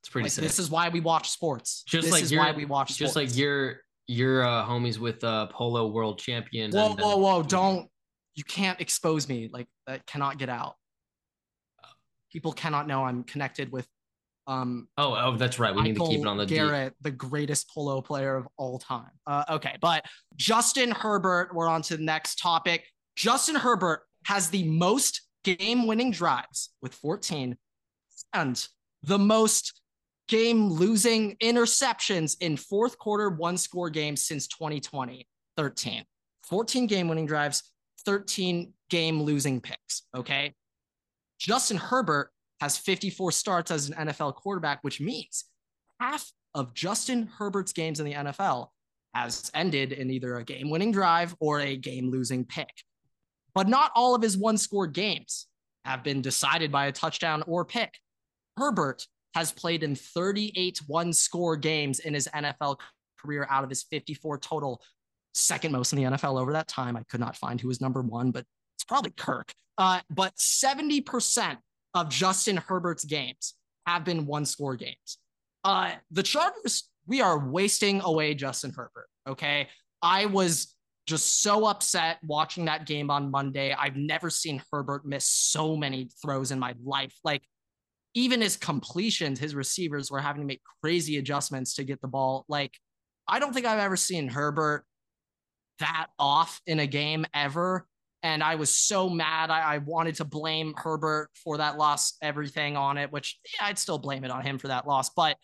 It's pretty Like, sick. this is why we watch sports. Just this like is you're- why we watch. just like sports. you're you're uh, homies with uh, polo world champion. Whoa, and, whoa, whoa! Don't you can't expose me like that. Cannot get out. People cannot know I'm connected with um Oh, oh, that's right. We need to keep it on the deep. Garrett, the greatest polo player of all time. Uh, okay, but Justin Herbert, we're on to the next topic. Justin Herbert has the most game-winning drives with 14 and the most game-losing interceptions in fourth quarter one-score games since 2020, 13. 14 game-winning drives, 13 game-losing picks, okay? Justin Herbert has 54 starts as an NFL quarterback, which means half of Justin Herbert's games in the NFL has ended in either a game winning drive or a game losing pick. But not all of his one score games have been decided by a touchdown or pick. Herbert has played in 38 one score games in his NFL career out of his 54 total, second most in the NFL over that time. I could not find who was number one, but it's probably Kirk. Uh, but 70% of Justin Herbert's games have been one score games. Uh, the Chargers, we are wasting away Justin Herbert. Okay. I was just so upset watching that game on Monday. I've never seen Herbert miss so many throws in my life. Like, even his completions, his receivers were having to make crazy adjustments to get the ball. Like, I don't think I've ever seen Herbert that off in a game ever. And I was so mad. I, I wanted to blame Herbert for that loss, everything on it, which yeah, I'd still blame it on him for that loss. But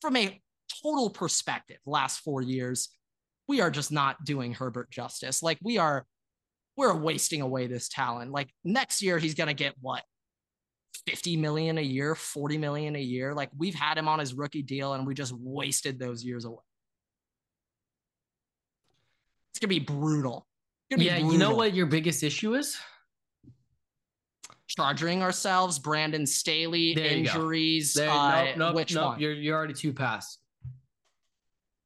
from a total perspective, last four years, we are just not doing Herbert justice. Like we are, we're wasting away this talent. Like next year, he's gonna get what 50 million a year, 40 million a year. Like we've had him on his rookie deal and we just wasted those years away. It's gonna be brutal. Yeah, be you know what your biggest issue is? Charging ourselves, Brandon Staley, There injuries. There, uh, nope, nope, which nope, one? You're you're already two past.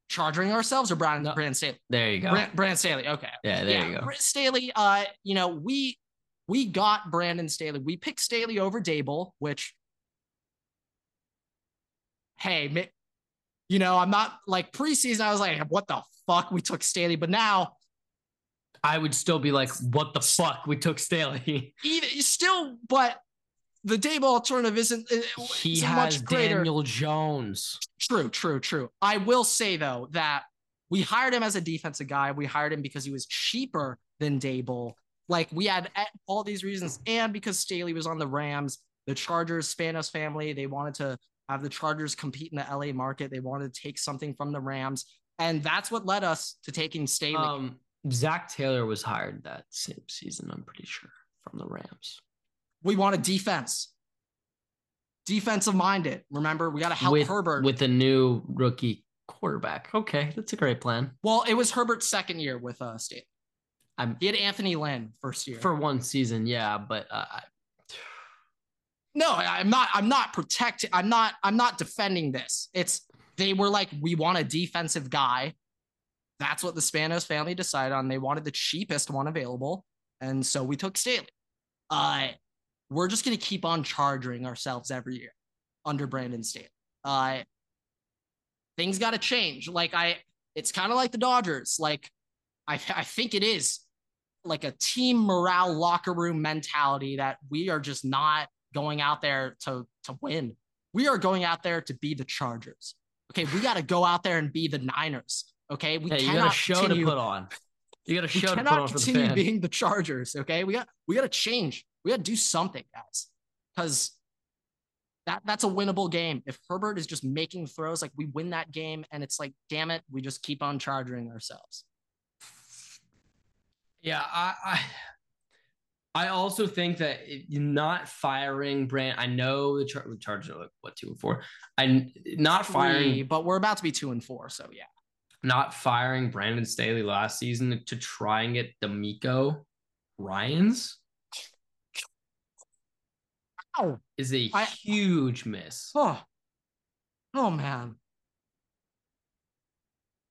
Charging ourselves or Brandon, No. Brandon Staley? There you go. Brand, Brandon Staley. Okay. yeah, there yeah, you go. Brandon Staley, uh, you know, we we got Brandon Staley. We picked Staley over Daboll, which hey, you know, I'm not like preseason, I was like, what the fuck? We took Staley, but now I would still be like, what the fuck? We took Staley. even still, but the Daboll alternative isn't uh, He isn't has much greater. Daniel Jones. True, true, true. I will say though that we hired him as a defensive guy. We hired him because he was cheaper than Daboll. Like we had all these reasons, and because Staley was on the Rams, the Chargers, Spanos family, they wanted to have the Chargers compete in the LA market. They wanted to take something from the Rams, and that's what led us to taking Staley. Um, Zac Taylor was hired that same season, I'm pretty sure, from the Rams. we want a defense, defensive minded. Remember, we got to help with, Herbert. with a new rookie quarterback. Okay, that's a great plan. well, it was Herbert's second year with uh, Staley. I'm He had Anthony Lynn first year. for one season, yeah, but uh, I- no i'm not i'm not protecting i'm not i'm not defending this it's they were like we want a defensive guy that's what the spanos family decided on they wanted the cheapest one available and so we took staley uh we're just going to keep on charging ourselves every year under brandon staley uh things got to change like i it's kind of like the dodgers like i i think it is like a team morale locker room mentality that we are just not going out there to to win. We are going out there to be the Chargers. Okay, we got to go out there and be the Niners. Okay, we yeah, you got cannot a show continue, to put on. You got a we show to put cannot on for the continue fans. being the Chargers. Okay, we got we got to change. We got to do something, guys, because that that's a winnable game. If Herbert is just making throws, like we win that game, and it's like, damn it, we just keep on charging ourselves. Yeah, I, I I also think that not firing Brand. I know the, char- the Chargers are like what two and four. I not Three, firing but we're about to be two and four, so yeah. Not firing Brandon Staley last season to try and get DeMeco Ryans Ow. is a I- huge miss. Oh, oh man.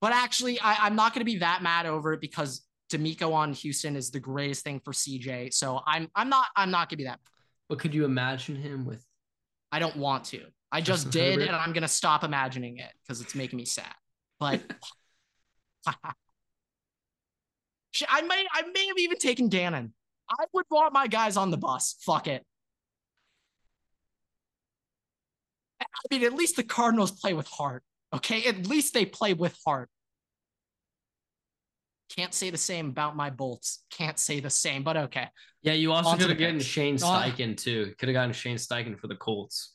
But actually, I, I'm not going to be that mad over it because DeMeco on Houston is the greatest thing for CJ. So I'm I'm not I'm not going to be that. But could you imagine him with? I don't want to. I just Justin did, Herbert? and I'm going to stop imagining it because it's making me sad. But I may I may have even taken Gannon. I would want my guys on the bus. Fuck it. I mean, at least the Cardinals play with heart. Okay, at least they play with heart. Can't say the same about my Bolts. Can't say the same, but okay. Yeah, you also could have gotten. Shane Steichen too. Could have gotten Shane Steichen for the Colts.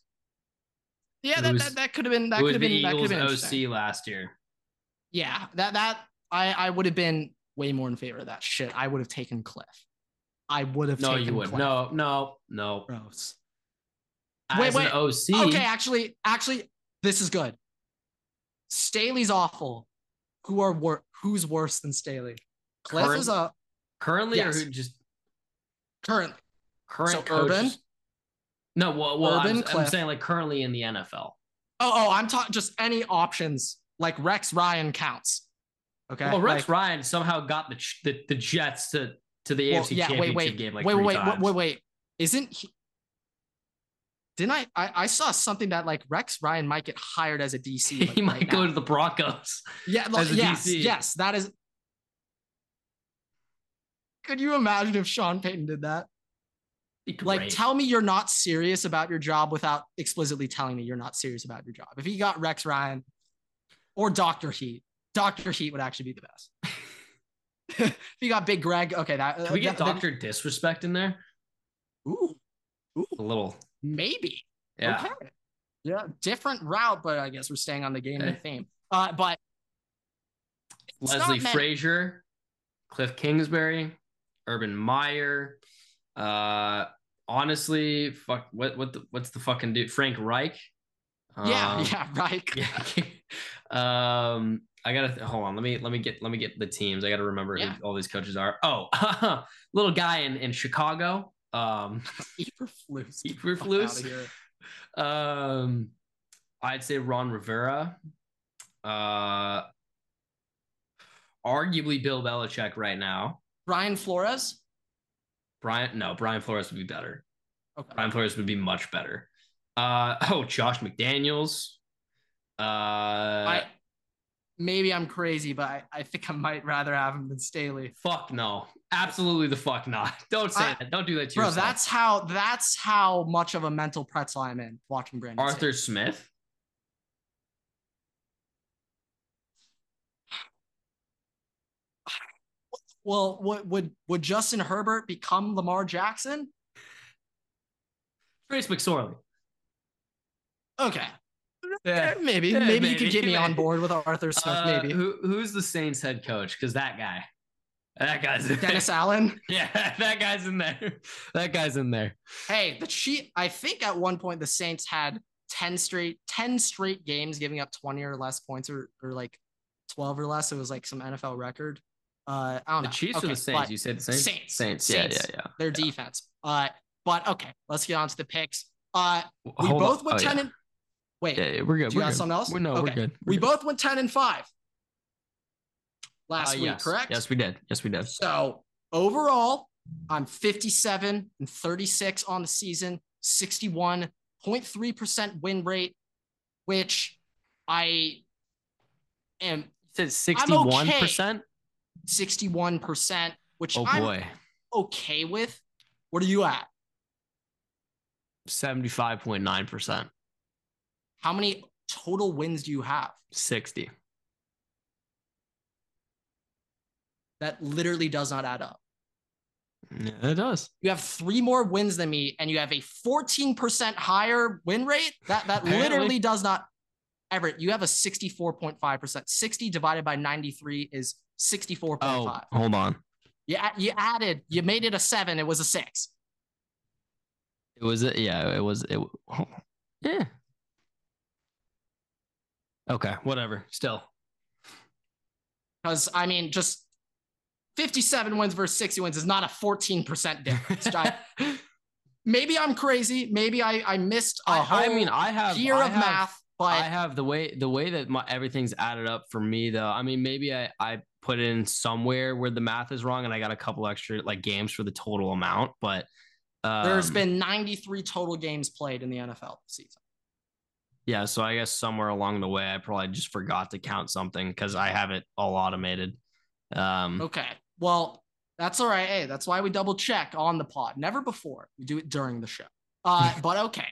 Yeah, that, was- that, that could have been that could have been that could Eagles have been. OC last year? Yeah, that that I I would have been way more in favor of that shit. I would have taken Cliff. I would have No, taken you wouldn't. Cliff. No, no, no. Gross. As Wait, an wait. OC, Okay, actually, actually, this is good. Staley's awful. Who are wor- who's worse than Staley? Cliff Current- is a currently Yes. or who just current. current So coaches? Urban? No, well, well Urban, I'm, I'm saying like currently in the NFL. Oh, oh, I'm talking just any options. Like Rex Ryan counts. Okay. well, Rex Like- Ryan somehow got the, the the Jets to to the well, AFC yeah, Championship wait, wait, game like wait, three wait, times. wait, wait, wait. Isn't he? Didn't I, I? I saw something that like Rex Ryan might get hired as a DC. like, he might right go now. to the Broncos. Yeah, like, yes, DC. yes, that is. Could you imagine if Sean Payton did that? Like, tell me you're not serious about your job without explicitly telling me you're not serious about your job. If he got Rex Ryan or Dr. Heat, Dr. Heat would actually be the best. if you got Big Greg, okay, that Can we get that- Doctor Disrespect in there? Ooh, ooh, A little. maybe. Yeah. Okay. Yeah, different route, but I guess we're staying on the gaming Eh. theme. Uh, but Leslie Frazier, Cliff Kingsbury, Urban Meyer. Uh, honestly, fuck. What what the, what's the fucking dude? Frank Reich. Yeah, Um, yeah, right. yeah. um, I gotta th- hold on. Let me let me get let me get the teams. I gotta remember Yeah. who all these coaches are. Oh, little guy in in Chicago. Um, Eberflus. Get the fuck Eberflus? um, I'd say Ron Rivera. Uh, arguably Bill Belichick right now. Brian Flores. Brian, no, Brian Flores would be better. Okay. Brian Flores would be much better. Uh, oh, Josh McDaniels. Uh, I maybe I'm crazy, but I, I think I might rather have him than Staley. fuck no, absolutely the fuck not. Don't say I- that. Don't do that to Bro, yourself. that's how that's how much of a mental pretzel I'm in watching Brandon. Arthur Staley. Smith. Well, would would would Justin Herbert become Lamar Jackson? Trace McSorley. Okay. Yeah. Eh, maybe. Yeah, maybe. you could get me on board with Arthur Smith. Uh, maybe. Who, who's the Saints head coach? Because that guy. That guy's in Dennis. Allen. Yeah, that guy's in there. That guy's in there. Hey, the cheat. I think at one point the Saints had 10 straight, 10 straight games giving up 20 or less points or, or like 12 or less. It was like some NFL record. Uh, I don't know. The know. Chiefs or the Saints? You said the Saints? Saints. Saints. Saints. Yeah, yeah, Their defense. Uh, but okay, let's get on to the picks. Uh, we Hold both on. went Oh, 10 yeah. and wait, Yeah, we're good. Do you good. something else? We're, no, we're good. We're we good. both went 10 and 5 Uh, last week, yes. correct? Yes, we did. Yes, we did. So overall, I'm 57 and 36 on the season, 61.3% win rate, which I am You said 61%? 61%, which Oh I'm boy. okay with. What are you at? 75.9%. How many total wins do you have? 60. That literally does not add up. Yeah, it does. You have three more wins than me, and you have a 14% higher win rate. That that literally does not. Everett, you have a 64.5%. 60 divided by 93 is 64.5. Oh, hold on. You, you added, you made it a seven. It was a six. It was a, yeah, it was it oh, yeah. Okay, whatever. Still. Because I mean, just 57 wins versus 60 wins is not a 14% difference. I- maybe I'm crazy. Maybe I, I missed a I, whole I mean, I have year I of have- math, but I have the way the way that my everything's added up for me though. I mean, maybe I I put in somewhere where the math is wrong, and I got a couple extra like games for the total amount. But um, there's been 93 total games played in the NFL season. Yeah. So I guess somewhere along the way, I probably just forgot to count something because I have it all automated. Um, Okay. Well, that's all right. Hey, that's why we double check on the pod. Never before. We do it during the show. Uh, but okay.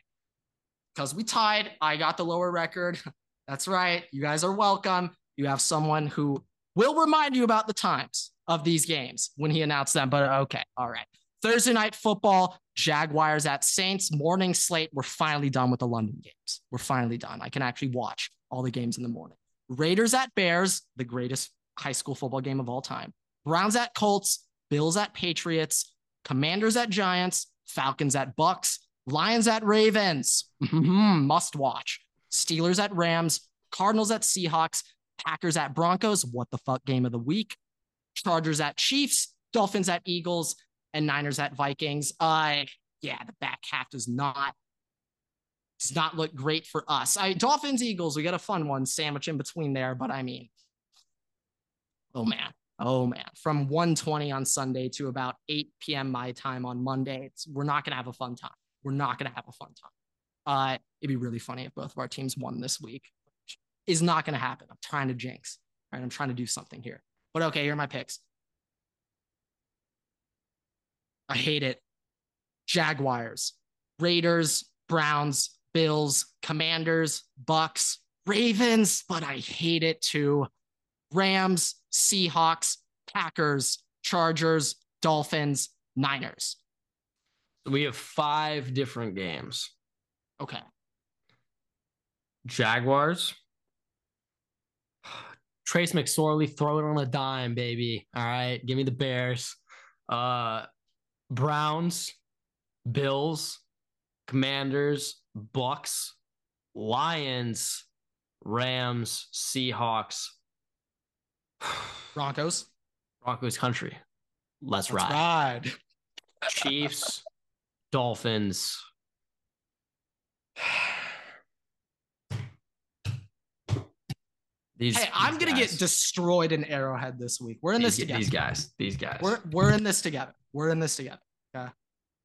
Because we tied. I got the lower record. That's right. You guys are welcome. You have someone who will remind you about the times of these games when he announced them. But okay. All right. Thursday night football, Jaguars at Saints, morning slate. We're finally done with the London games. We're finally done. I can actually watch all the games in the morning. Raiders at Bears, the greatest high school football game of all time. Browns at Colts, Bills at Patriots, Commanders at Giants, Falcons at Bucks, Lions at Ravens. Must watch. Steelers at Rams, Cardinals at Seahawks, Packers at Broncos. What the fuck game of the week? Chargers at Chiefs, Dolphins at Eagles, and Niners at Vikings. Uh yeah, the back half does not does not look great for us. I Dolphins Eagles, we got a fun one sandwich in between there, but I mean, oh man, oh man, from 1:20 on Sunday to about 8 p.m. my time on Monday, we're not gonna have a fun time. We're not gonna have a fun time. Uh, it'd be really funny if both of our teams won this week. Is not gonna happen. I'm trying to jinx. Right, I'm trying to do something here. But okay, here are my picks. I hate it. Jaguars, Raiders, Browns, Bills, Commanders, Bucks, Ravens, but I hate it too. Rams, Seahawks, Packers, Chargers, Dolphins, Niners. We have five different games. Okay. Jaguars. Trace McSorley, throw it on a dime, baby. All right. Give me the Bears. Uh Browns, Bills, Commanders, Bucks, Lions, Rams, Seahawks, Broncos. Broncos country. Let's, Let's ride. ride. Chiefs, Dolphins. These, Hey, I'm gonna guys. get destroyed in Arrowhead this week. We're in this together. these guys. These guys. We're we're in this together. We're in this together. Okay?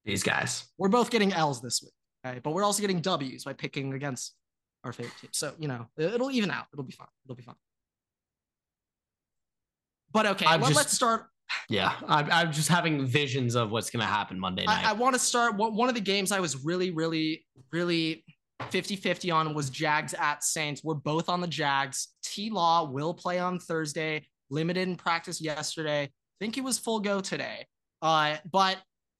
these guys. We're both getting L's this week. Okay, but we're also getting W's by picking against our favorite team. So you know, it- it'll even out. It'll be fine. It'll be fine. But okay, I'm let's start. Yeah, I'm, I'm just having visions of what's gonna happen Monday night. I, I want to start. One one of the games I was really, really, really 50 50 on was Jags at Saints. We're both on the Jags. T Law will play on Thursday, limited in practice yesterday. think he was full go today. Uh, but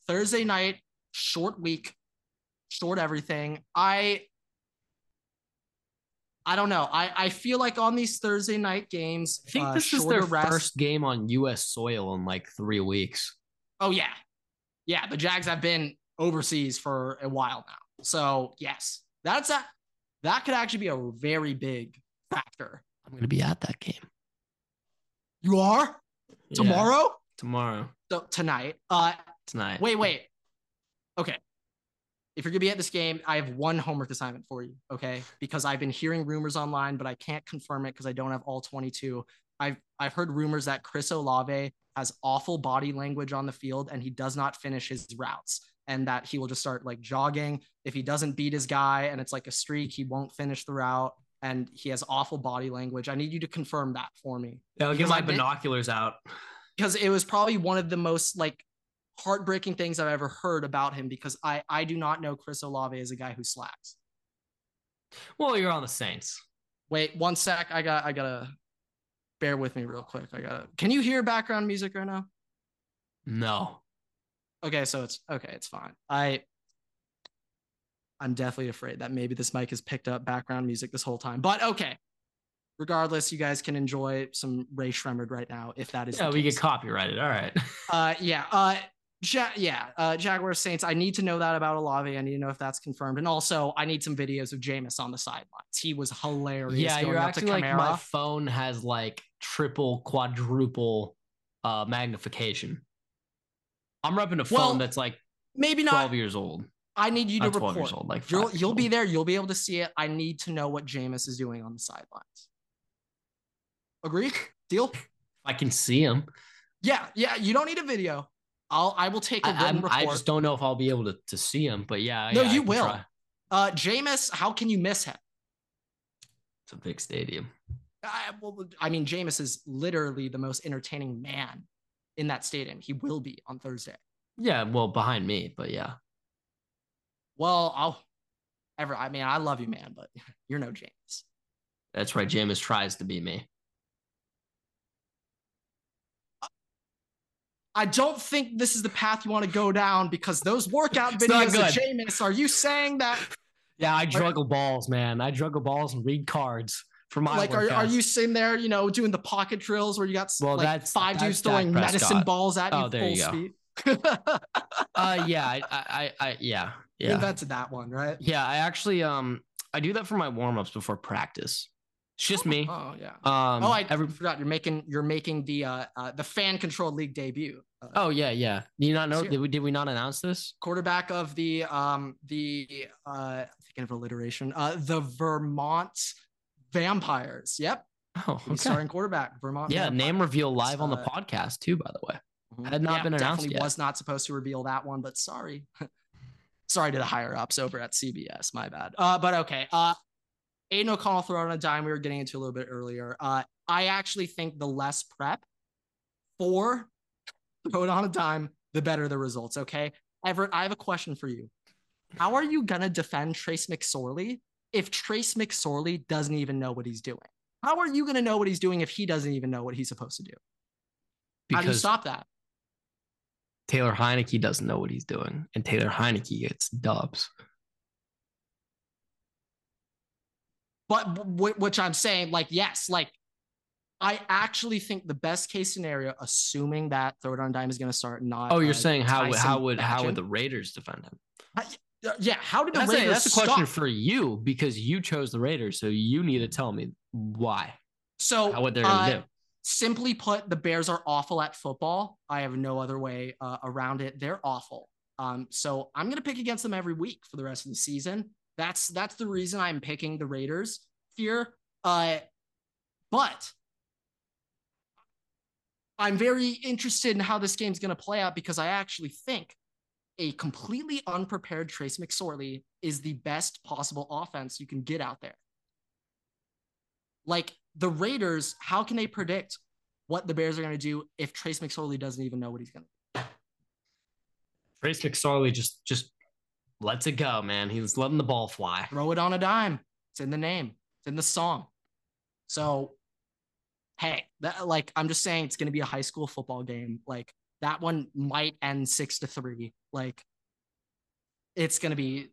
Thursday night, short week, short everything. I I don't know. I, I feel like on these Thursday night games, I think uh, this is their rest- first game on U.S. soil in like three weeks. Oh yeah, yeah. The Jags have been overseas for a while now, so yes, that's a that could actually be a very big factor. I'm gonna be at that game You are Yeah, tomorrow, tomorrow, so, tonight. Uh, tonight. wait, wait. Okay, if you're gonna be at this game, I have one homework assignment for you. Okay, because I've been hearing rumors online, but I can't confirm it because I don't have all 22. I've I've heard rumors that Chris Olave has awful body language on the field and he does not finish his routes and that he will just start like jogging. If he doesn't beat his guy and it's like a streak, he won't finish the route and he has awful body language. I need you to confirm that for me Yeah, I'll get my been- binoculars out. Because it was probably one of the most like heartbreaking things I've ever heard about him because I I do not know Chris Olave as a guy who slacks. Well, you're on the Saints. Wait, one sec. I got I gotta bear with me real quick. I gotta can you hear background music right now? No. Okay, so it's okay, it's fine. I I'm definitely afraid that maybe this mic has picked up background music this whole time. But okay. Regardless, you guys can enjoy some Rae Sremmurd right now if that is Yeah, we case. get copyrighted. All right. Uh, yeah. Uh, ja- yeah. Uh, Jaguars Saints. I need to know that about Olave. I need to know if that's confirmed, and also I need some videos of Jameis on the sidelines. He was hilarious. yeah, you're acting like my phone has like triple, quadruple uh magnification. I'm repping a phone Well, that's like Maybe not 12 years old. I need you to Not 12 report. old, like You'll you'll be there. You'll be able to see it. I need to know what Jameis is doing on the sidelines. Agree? Deal? I can see him. Yeah. Yeah. You don't need a video. I'll I will take a I, written report. I just don't know if I'll be able to, to see him, but yeah. No, yeah, you will. try. uh, Jameis, how can you miss him? It's a big stadium. I, well, I mean, Jameis is literally the most entertaining man in that stadium. He will be on Thursday. Yeah, well, behind me, but yeah. Well, I'll ever. I mean, I love you, man, but you're no James. That's right. Jameis tries to be me. I don't think this is the path you want to go down because those workout videos of. Jameis. Are you saying that? Yeah, I juggle balls, man. I juggle balls and read cards for my like, are, are you sitting there, you know, doing the pocket drills where you got Well, like that's- five that's dudes throwing medicine Prescott. balls at you Oh, there full you speed? Uh, yeah, I, I, I, I yeah, You yeah, invented that one, right? yeah. I actually, um, I do that for my warm ups before practice. It's just me. Oh yeah. Um, oh, I every, forgot you're making you're making the uh, uh the fan controlled league debut. Uh, oh yeah, yeah. Do you not know? Did we, did we not announce this? quarterback of the um the uh thinking of alliteration uh the Vermont Vampires. Yep, Oh, okay. starting quarterback Vermont. Yeah, name reveal live on the Uh, podcast too. By the way, Mhm. had not been announced Definitely yet. was not supposed to reveal that one, but sorry. sorry to the higher ups over at CBS. My bad. Uh, but okay. Uh, Aidan O'Connell throw it on a dime. We were getting into a little bit earlier. Uh, I actually think the less prep for throw it on a dime, the better the results. Okay, Everett, I have a question for you. How are you gonna defend Trace McSorley if Trace McSorley doesn't even know what he's doing? How are you gonna know what he's doing if he doesn't even know what he's supposed to do? How do you stop that? Taylor Heinicke doesn't know what he's doing, and Taylor Heinicke gets dubs. But w- which I'm saying, like, yes, like I actually think the best case scenario, assuming that third on dime is going to start, not. Oh, you're uh, saying how would Tyson how would how would the Raiders defend him? Uh, yeah, how did the That's, a, Raiders that's a question for you because you chose the Raiders, so you need to tell me why. So How what they're gonna uh, do. Simply put, the Bears are awful at football. I have no other way uh, around it. They're awful. Um, so I'm gonna pick against them every week for the rest of the season. That's that's the reason I'm picking the Raiders here. Uh, but I'm very interested in how this game's gonna play out because I actually think a completely unprepared Trace McSorley is the best possible offense you can get out there. Like the Raiders, how can they predict what the Bears are going to do if Trace McSorley doesn't even know what he's going to do? Trace McSorley just just lets it go, man. He's letting the ball fly. throw it on a dime? It's in the name, it's in the song. So, hey, that, like I'm just saying, it's going to be a high school football game. Like that one might end six to three. Like it's going to be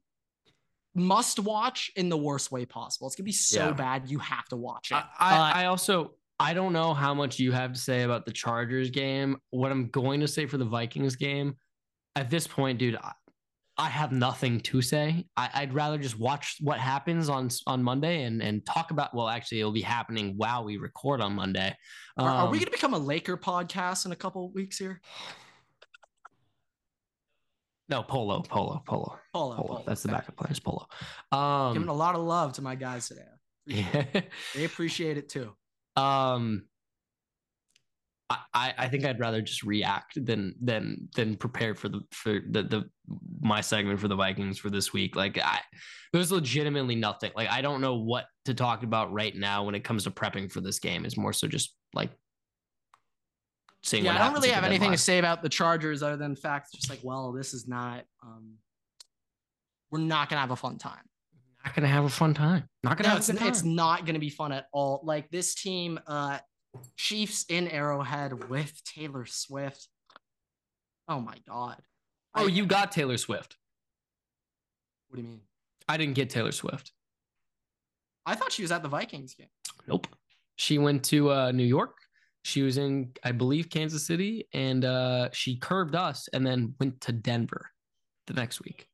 must watch in the worst way possible. It's going to be so Yeah. bad you have to watch it. I, I, Uh, I also I don't know how much you have to say about the Chargers game. What I'm going to say for the Vikings game, at this point, dude, I, have nothing to say. I, I'd rather just watch what happens on on Monday and and talk about. Well, actually, it'll be happening while we record on Monday. Are, are we Um, going to become a Laker podcast in a couple of weeks here? No, Polo, Polo, Polo, Polo, Polo. Polo. That's the backup plan. Is Polo. Giving a Um, lot of love to my guys today. yeah. They appreciate it too. Um, I, I think I'd rather just react than than than prepare for the for the the my segment for the Vikings for this week. Like I, there's legitimately nothing. Like I don't know what to talk about right now when it comes to prepping for this game. It's more so just like seeing. Yeah, I don't really have anything deadline. to say about the Chargers other than facts just like, well, this is not. Um, we're not gonna have a fun time. Not gonna have a fun time. Not gonna No, have it's, a good time. it's not gonna be fun at all. Like this team, uh, Chiefs in Arrowhead with Taylor Swift. Oh my god. oh, I- you got Taylor Swift. What do you mean? I didn't get Taylor Swift. I thought she was at the Vikings game. Nope. She went to uh, New York. She was in, I believe, Kansas City, and uh, she curved us and then went to Denver the next week.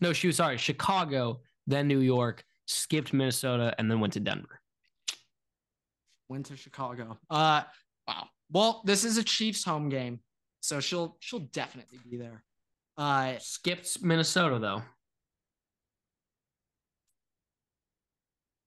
No, she was sorry, Chicago, then New York, skipped Minnesota, and then went to Denver. Went to Chicago. Uh, wow. Well, this is a Chiefs home game, so she'll she'll definitely be there. Uh, Skipped Minnesota though.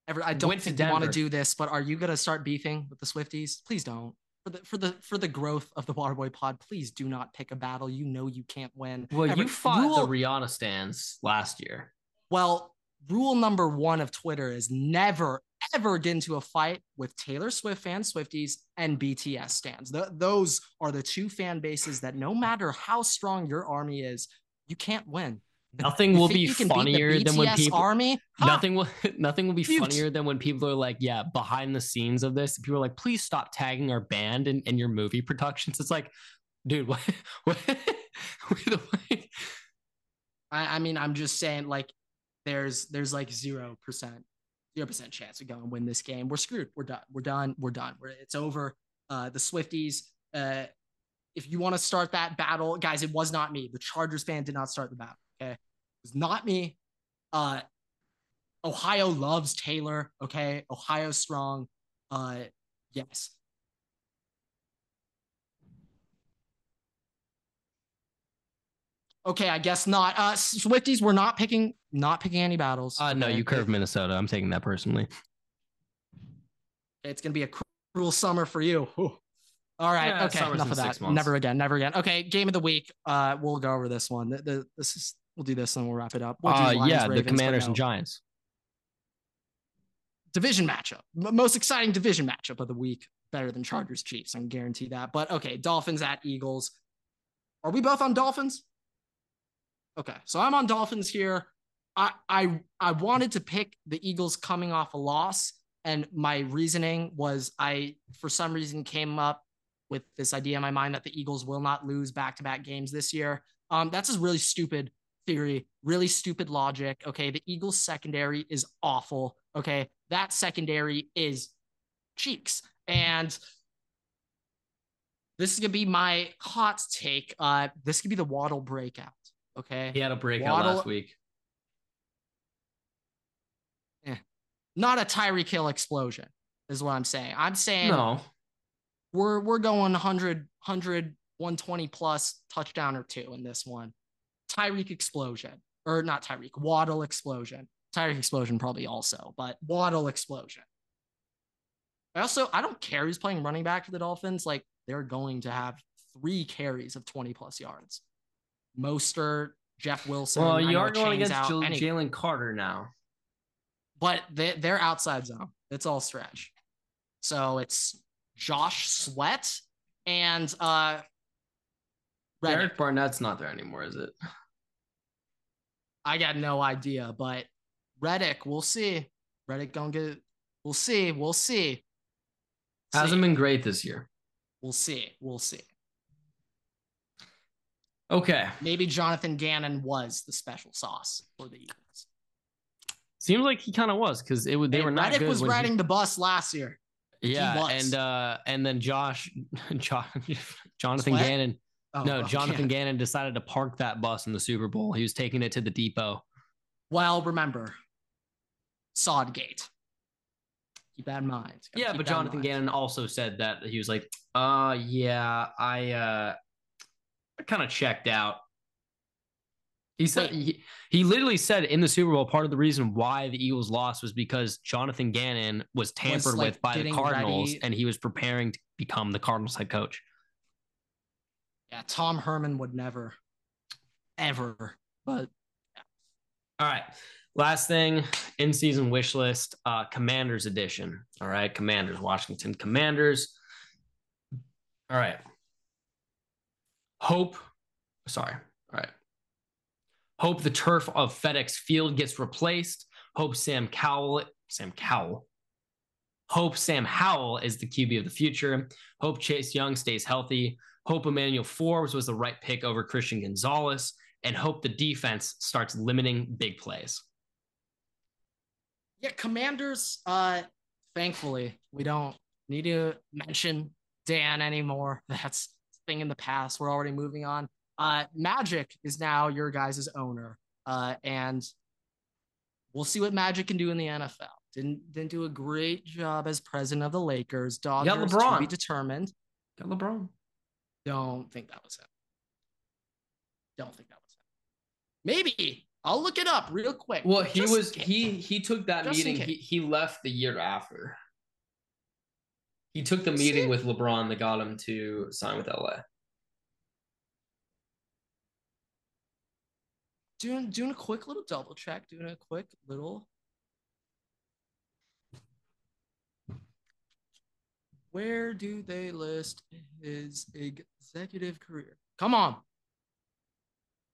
Ever, I don't to want to do this, but are you gonna start beefing with the Swifties? Please don't. For the for the for the growth of the Waterboy Pod, please do not pick a battle you know you can't win. Well, Ever- you fought rule, the Rihanna stands last year. well. Rule number one of Twitter is never ever get into a fight with Taylor Swift fans, Swifties, and BTS stands. Th- those are the two fan bases that no matter how strong your army is, you can't win. Nothing You will be you can beat the funnier than when people army. Ha! Nothing will nothing will be Mute. funnier than when people are like, yeah, behind the scenes of this, people are like, please stop tagging our band in, in your movie productions. It's like, dude, what, what, what- I, I mean, I'm just saying, like, there's there's like zero percent, zero percent chance of going to win this game. We're screwed. We're done. We're done. We're done. We're, it's over. Uh, the Swifties. Uh, if you want to start that battle, guys, it was not me. The Chargers fan did not start the battle. Okay, it was not me. Uh, Ohio loves Taylor. Okay, Ohio strong. Uh, yes. Okay, I guess not. Uh, Swifties, we're not picking, not picking any battles. uh, no, you curved Minnesota. I'm taking that personally. It's gonna be a cruel summer for you. Whew. All right. Yeah, okay. Enough of that. months. Never again. Never again. Okay. Game of the week. Uh, we'll go over this one. The, the- this is. We'll do this and we'll wrap it up. We'll Uh, Lions, yeah, the Ravens, but Commanders no. and Giants. division matchup. Most exciting division matchup of the week. Better than Chargers Chiefs. I can guarantee that. But okay, Dolphins at Eagles. Are we both on Dolphins? Okay, so I'm on Dolphins here. I I I wanted to pick the Eagles coming off a loss, and my reasoning was I for some reason came up with this idea in my mind that the Eagles will not lose back to back games this year. Um, that's a really stupid theory, really stupid logic. Okay. The Eagles secondary is awful. Okay. That secondary is cheeks. And this is gonna be my hot take. Uh, this could be the Waddle breakout. Okay. He had a breakout Waddle, last week. Not a Tyreek Hill explosion, is what I'm saying. I'm saying no. We're we're going 100, 100, 120 plus touchdown or two in this one. Tyreek explosion. Or not Tyreek, Waddle explosion. Tyreek explosion probably also, but Waddle explosion. I also I don't care who's playing running back for the Dolphins. Like they're going to have three carries of 20 plus yards. Mostert, Jeff Wilson. Well, you are going against Jalen Carter now. But they, they're outside zone. It's all stretch. So it's Josh Sweat and uh Derek Barnett's not there anymore, is it? I got no idea, but Reddick, we'll see. Reddick gonna get we'll see. We'll see. Hasn't been great this year. We'll see. We'll see. Okay. Maybe Jonathan Gannon was the special sauce for the Eagles. Seems like he kind of was because it would they hey, were not Reddick was riding he... the bus last year. Yeah, and uh and then Josh, Josh Jonathan Sweat? Gannon. Oh, no, Jonathan Gannon decided to park that bus in the Super Bowl. He was taking it to the depot. Well, remember, Sodgate keep that in mind. Yeah, but Jonathan Gannon also said that he was like, uh yeah, I uh I kind of checked out. He said he, he literally said in the Super Bowl part of the reason why the Eagles lost was because Jonathan Gannon was tampered was, like, with by the Cardinals ready. and he was preparing to become the Cardinals head coach. Yeah, Tom Herman would never ever. But. All right. Last thing, in season wish list, uh, Commanders edition. All right, Commanders, Washington Commanders. All right. Hope, sorry. Hope the turf of FedEx Field gets replaced. Hope Sam Cowell, Sam Cowell. Hope Sam Howell is the QB of the future. Hope Chase Young stays healthy. Hope Emmanuel Forbes was the right pick over Christian Gonzalez. And hope the defense starts limiting big plays yeah, Commanders. Uh, thankfully, we don't need to mention Dan anymore. That's thing in the past. We're already moving on. Uh, Magic is now your guys' owner, uh, and we'll see what Magic can do in the NFL. Didn't didn't do a great job as president of the Lakers. Dodgers got LeBron. to be determined. Got LeBron. Don't think that was him. Don't think that was him. Maybe I'll look it up real quick. Well, he was he he took that meeting. He he left the year after. He took the meeting with LeBron that got him to sign with LA. Doing doing a quick little double check, doing a quick little Where do they list his executive career? Come on.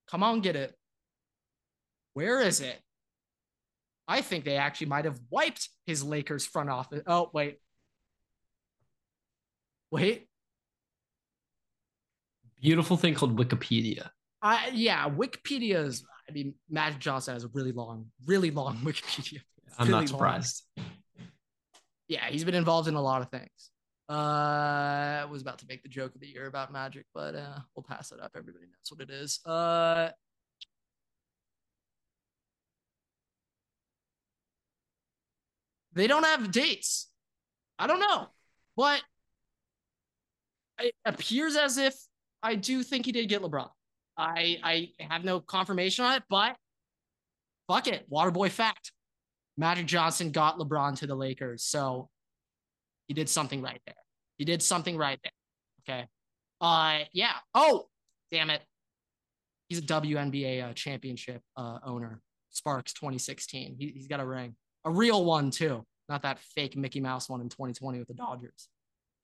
Come on, get it. Where is it? I think they actually might have wiped his Lakers front office. Oh, wait. Wait. Beautiful thing called Wikipedia. Uh, yeah, Wikipedia is, I mean, Magic Johnson has a really long, really long Wikipedia. I'm really not surprised. Long. Yeah, he's been involved in a lot of things. Uh, I was about to make the joke of the year about Magic, but uh, we'll pass it up. Everybody knows what it is. Uh, They don't have dates. I don't know, but it appears as if I do think he did get LeBron. I I have no confirmation on it, but fuck it, Waterboy fact. Magic Johnson got LeBron to the Lakers, so he did something right there. He did something right there. Okay. Uh, yeah. Oh, damn it. He's a WNBA uh, championship uh, owner. Sparks 2016. He, he's got a ring a real one too, not that fake Mickey Mouse one in 2020 with the Dodgers.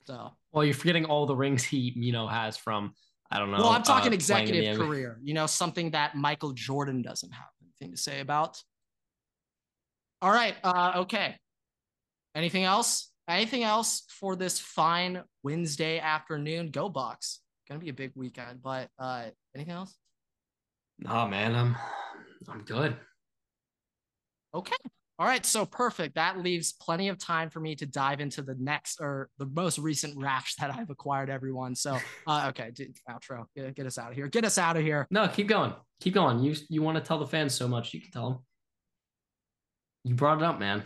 So, well, you're forgetting all the rings he, you know, has from I don't know. Well, I'm talking uh, executive career. You know, something that Michael Jordan doesn't have anything to say about. All right. Uh, okay. Anything else? anything else for this fine Wednesday afternoon? Go Bucks. Gonna be a big weekend, but uh anything else? Nah, man, I'm I'm good. Okay. All right, so perfect. That leaves plenty of time for me to dive into the next or the most recent rash that I've acquired, everyone. So, uh, okay, outro. Get, get us out of here. Get us out of here. No, keep going. Keep going. You you want to tell the fans so much, you can tell them. You brought it up, man.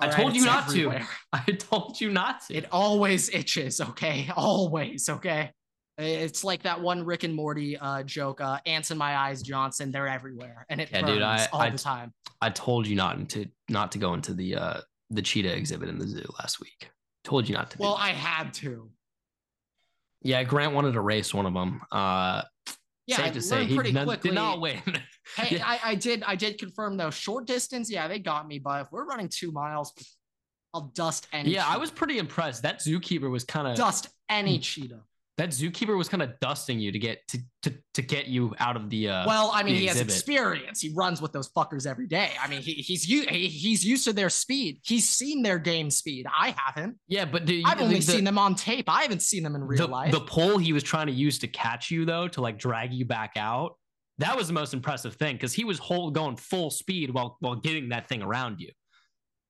All I right, told you not everywhere. to. I told you not to. It always itches. Okay, always. Okay. It's like that one Rick and Morty uh, joke, uh, "Ants in my eyes, Johnson." They're everywhere, and it yeah, dude, I, all I, the time. I told you not to not to go into the uh, the cheetah exhibit in the zoo last week. Told you not to. Well, I had to. Yeah, Grant wanted to race one of them. Uh, yeah, safe I to say he pretty quickly. did not win. hey, yeah. I, I did I did confirm though. Short distance, yeah, they got me. But if we're running two miles, I'll dust any. Yeah, cheetah. I was pretty impressed. That zookeeper was kind of dust any hmm. cheetah that zookeeper was kind of dusting you to get to to, to get you out of the uh well i mean he exhibit. has experience. He runs with those fuckers every day. I mean he, he's he, he's used to their speed. He's seen their game speed. I haven't. Yeah but do, i've only the, seen them on tape. I haven't seen them in real the, life. the pole he was trying to use to catch you though to like drag you back out that was the most impressive thing because he was whole going full speed while while getting that thing around you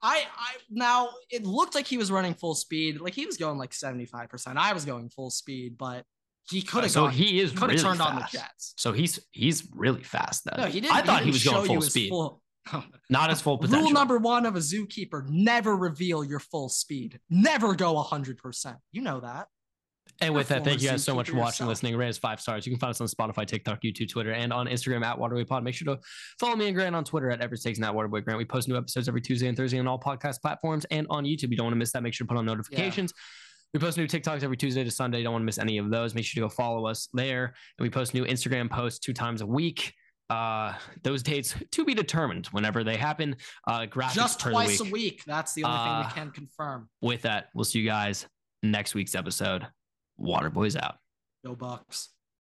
I, I now it looked like he was running full speed, like he was going like 75%. I was going full speed, but he could have so gone, he is could have really turned fast. on the jets. So he's he's really fast then. No, he didn't. I thought he, he was going full speed. Full, Not as full potential. Rule number one of a zookeeper: never reveal your full speed. Never go hundred percent. You know that. And with that, thank you guys so much for watching, yourself. listening. Rate us five stars. You can find us on Spotify, TikTok, YouTube, Twitter, and on Instagram at Waterboy Pod. Make sure to follow me and Grant on Twitter at EverettsTakes and at Waterboy Grant. We post new episodes every Tuesday and Thursday on all podcast platforms and on YouTube. You don't want to miss that. Make sure to put on notifications. Yeah. We post new TikToks every Tuesday to Sunday. You don't want to miss any of those. Make sure to go follow us there. And we post new Instagram posts two times a week. Uh, those dates to be determined whenever they happen. Uh, just twice a week. That's the only uh, thing we uh, can confirm. With that, we'll see you guys next week's episode. Water Boys out. Go Bucks.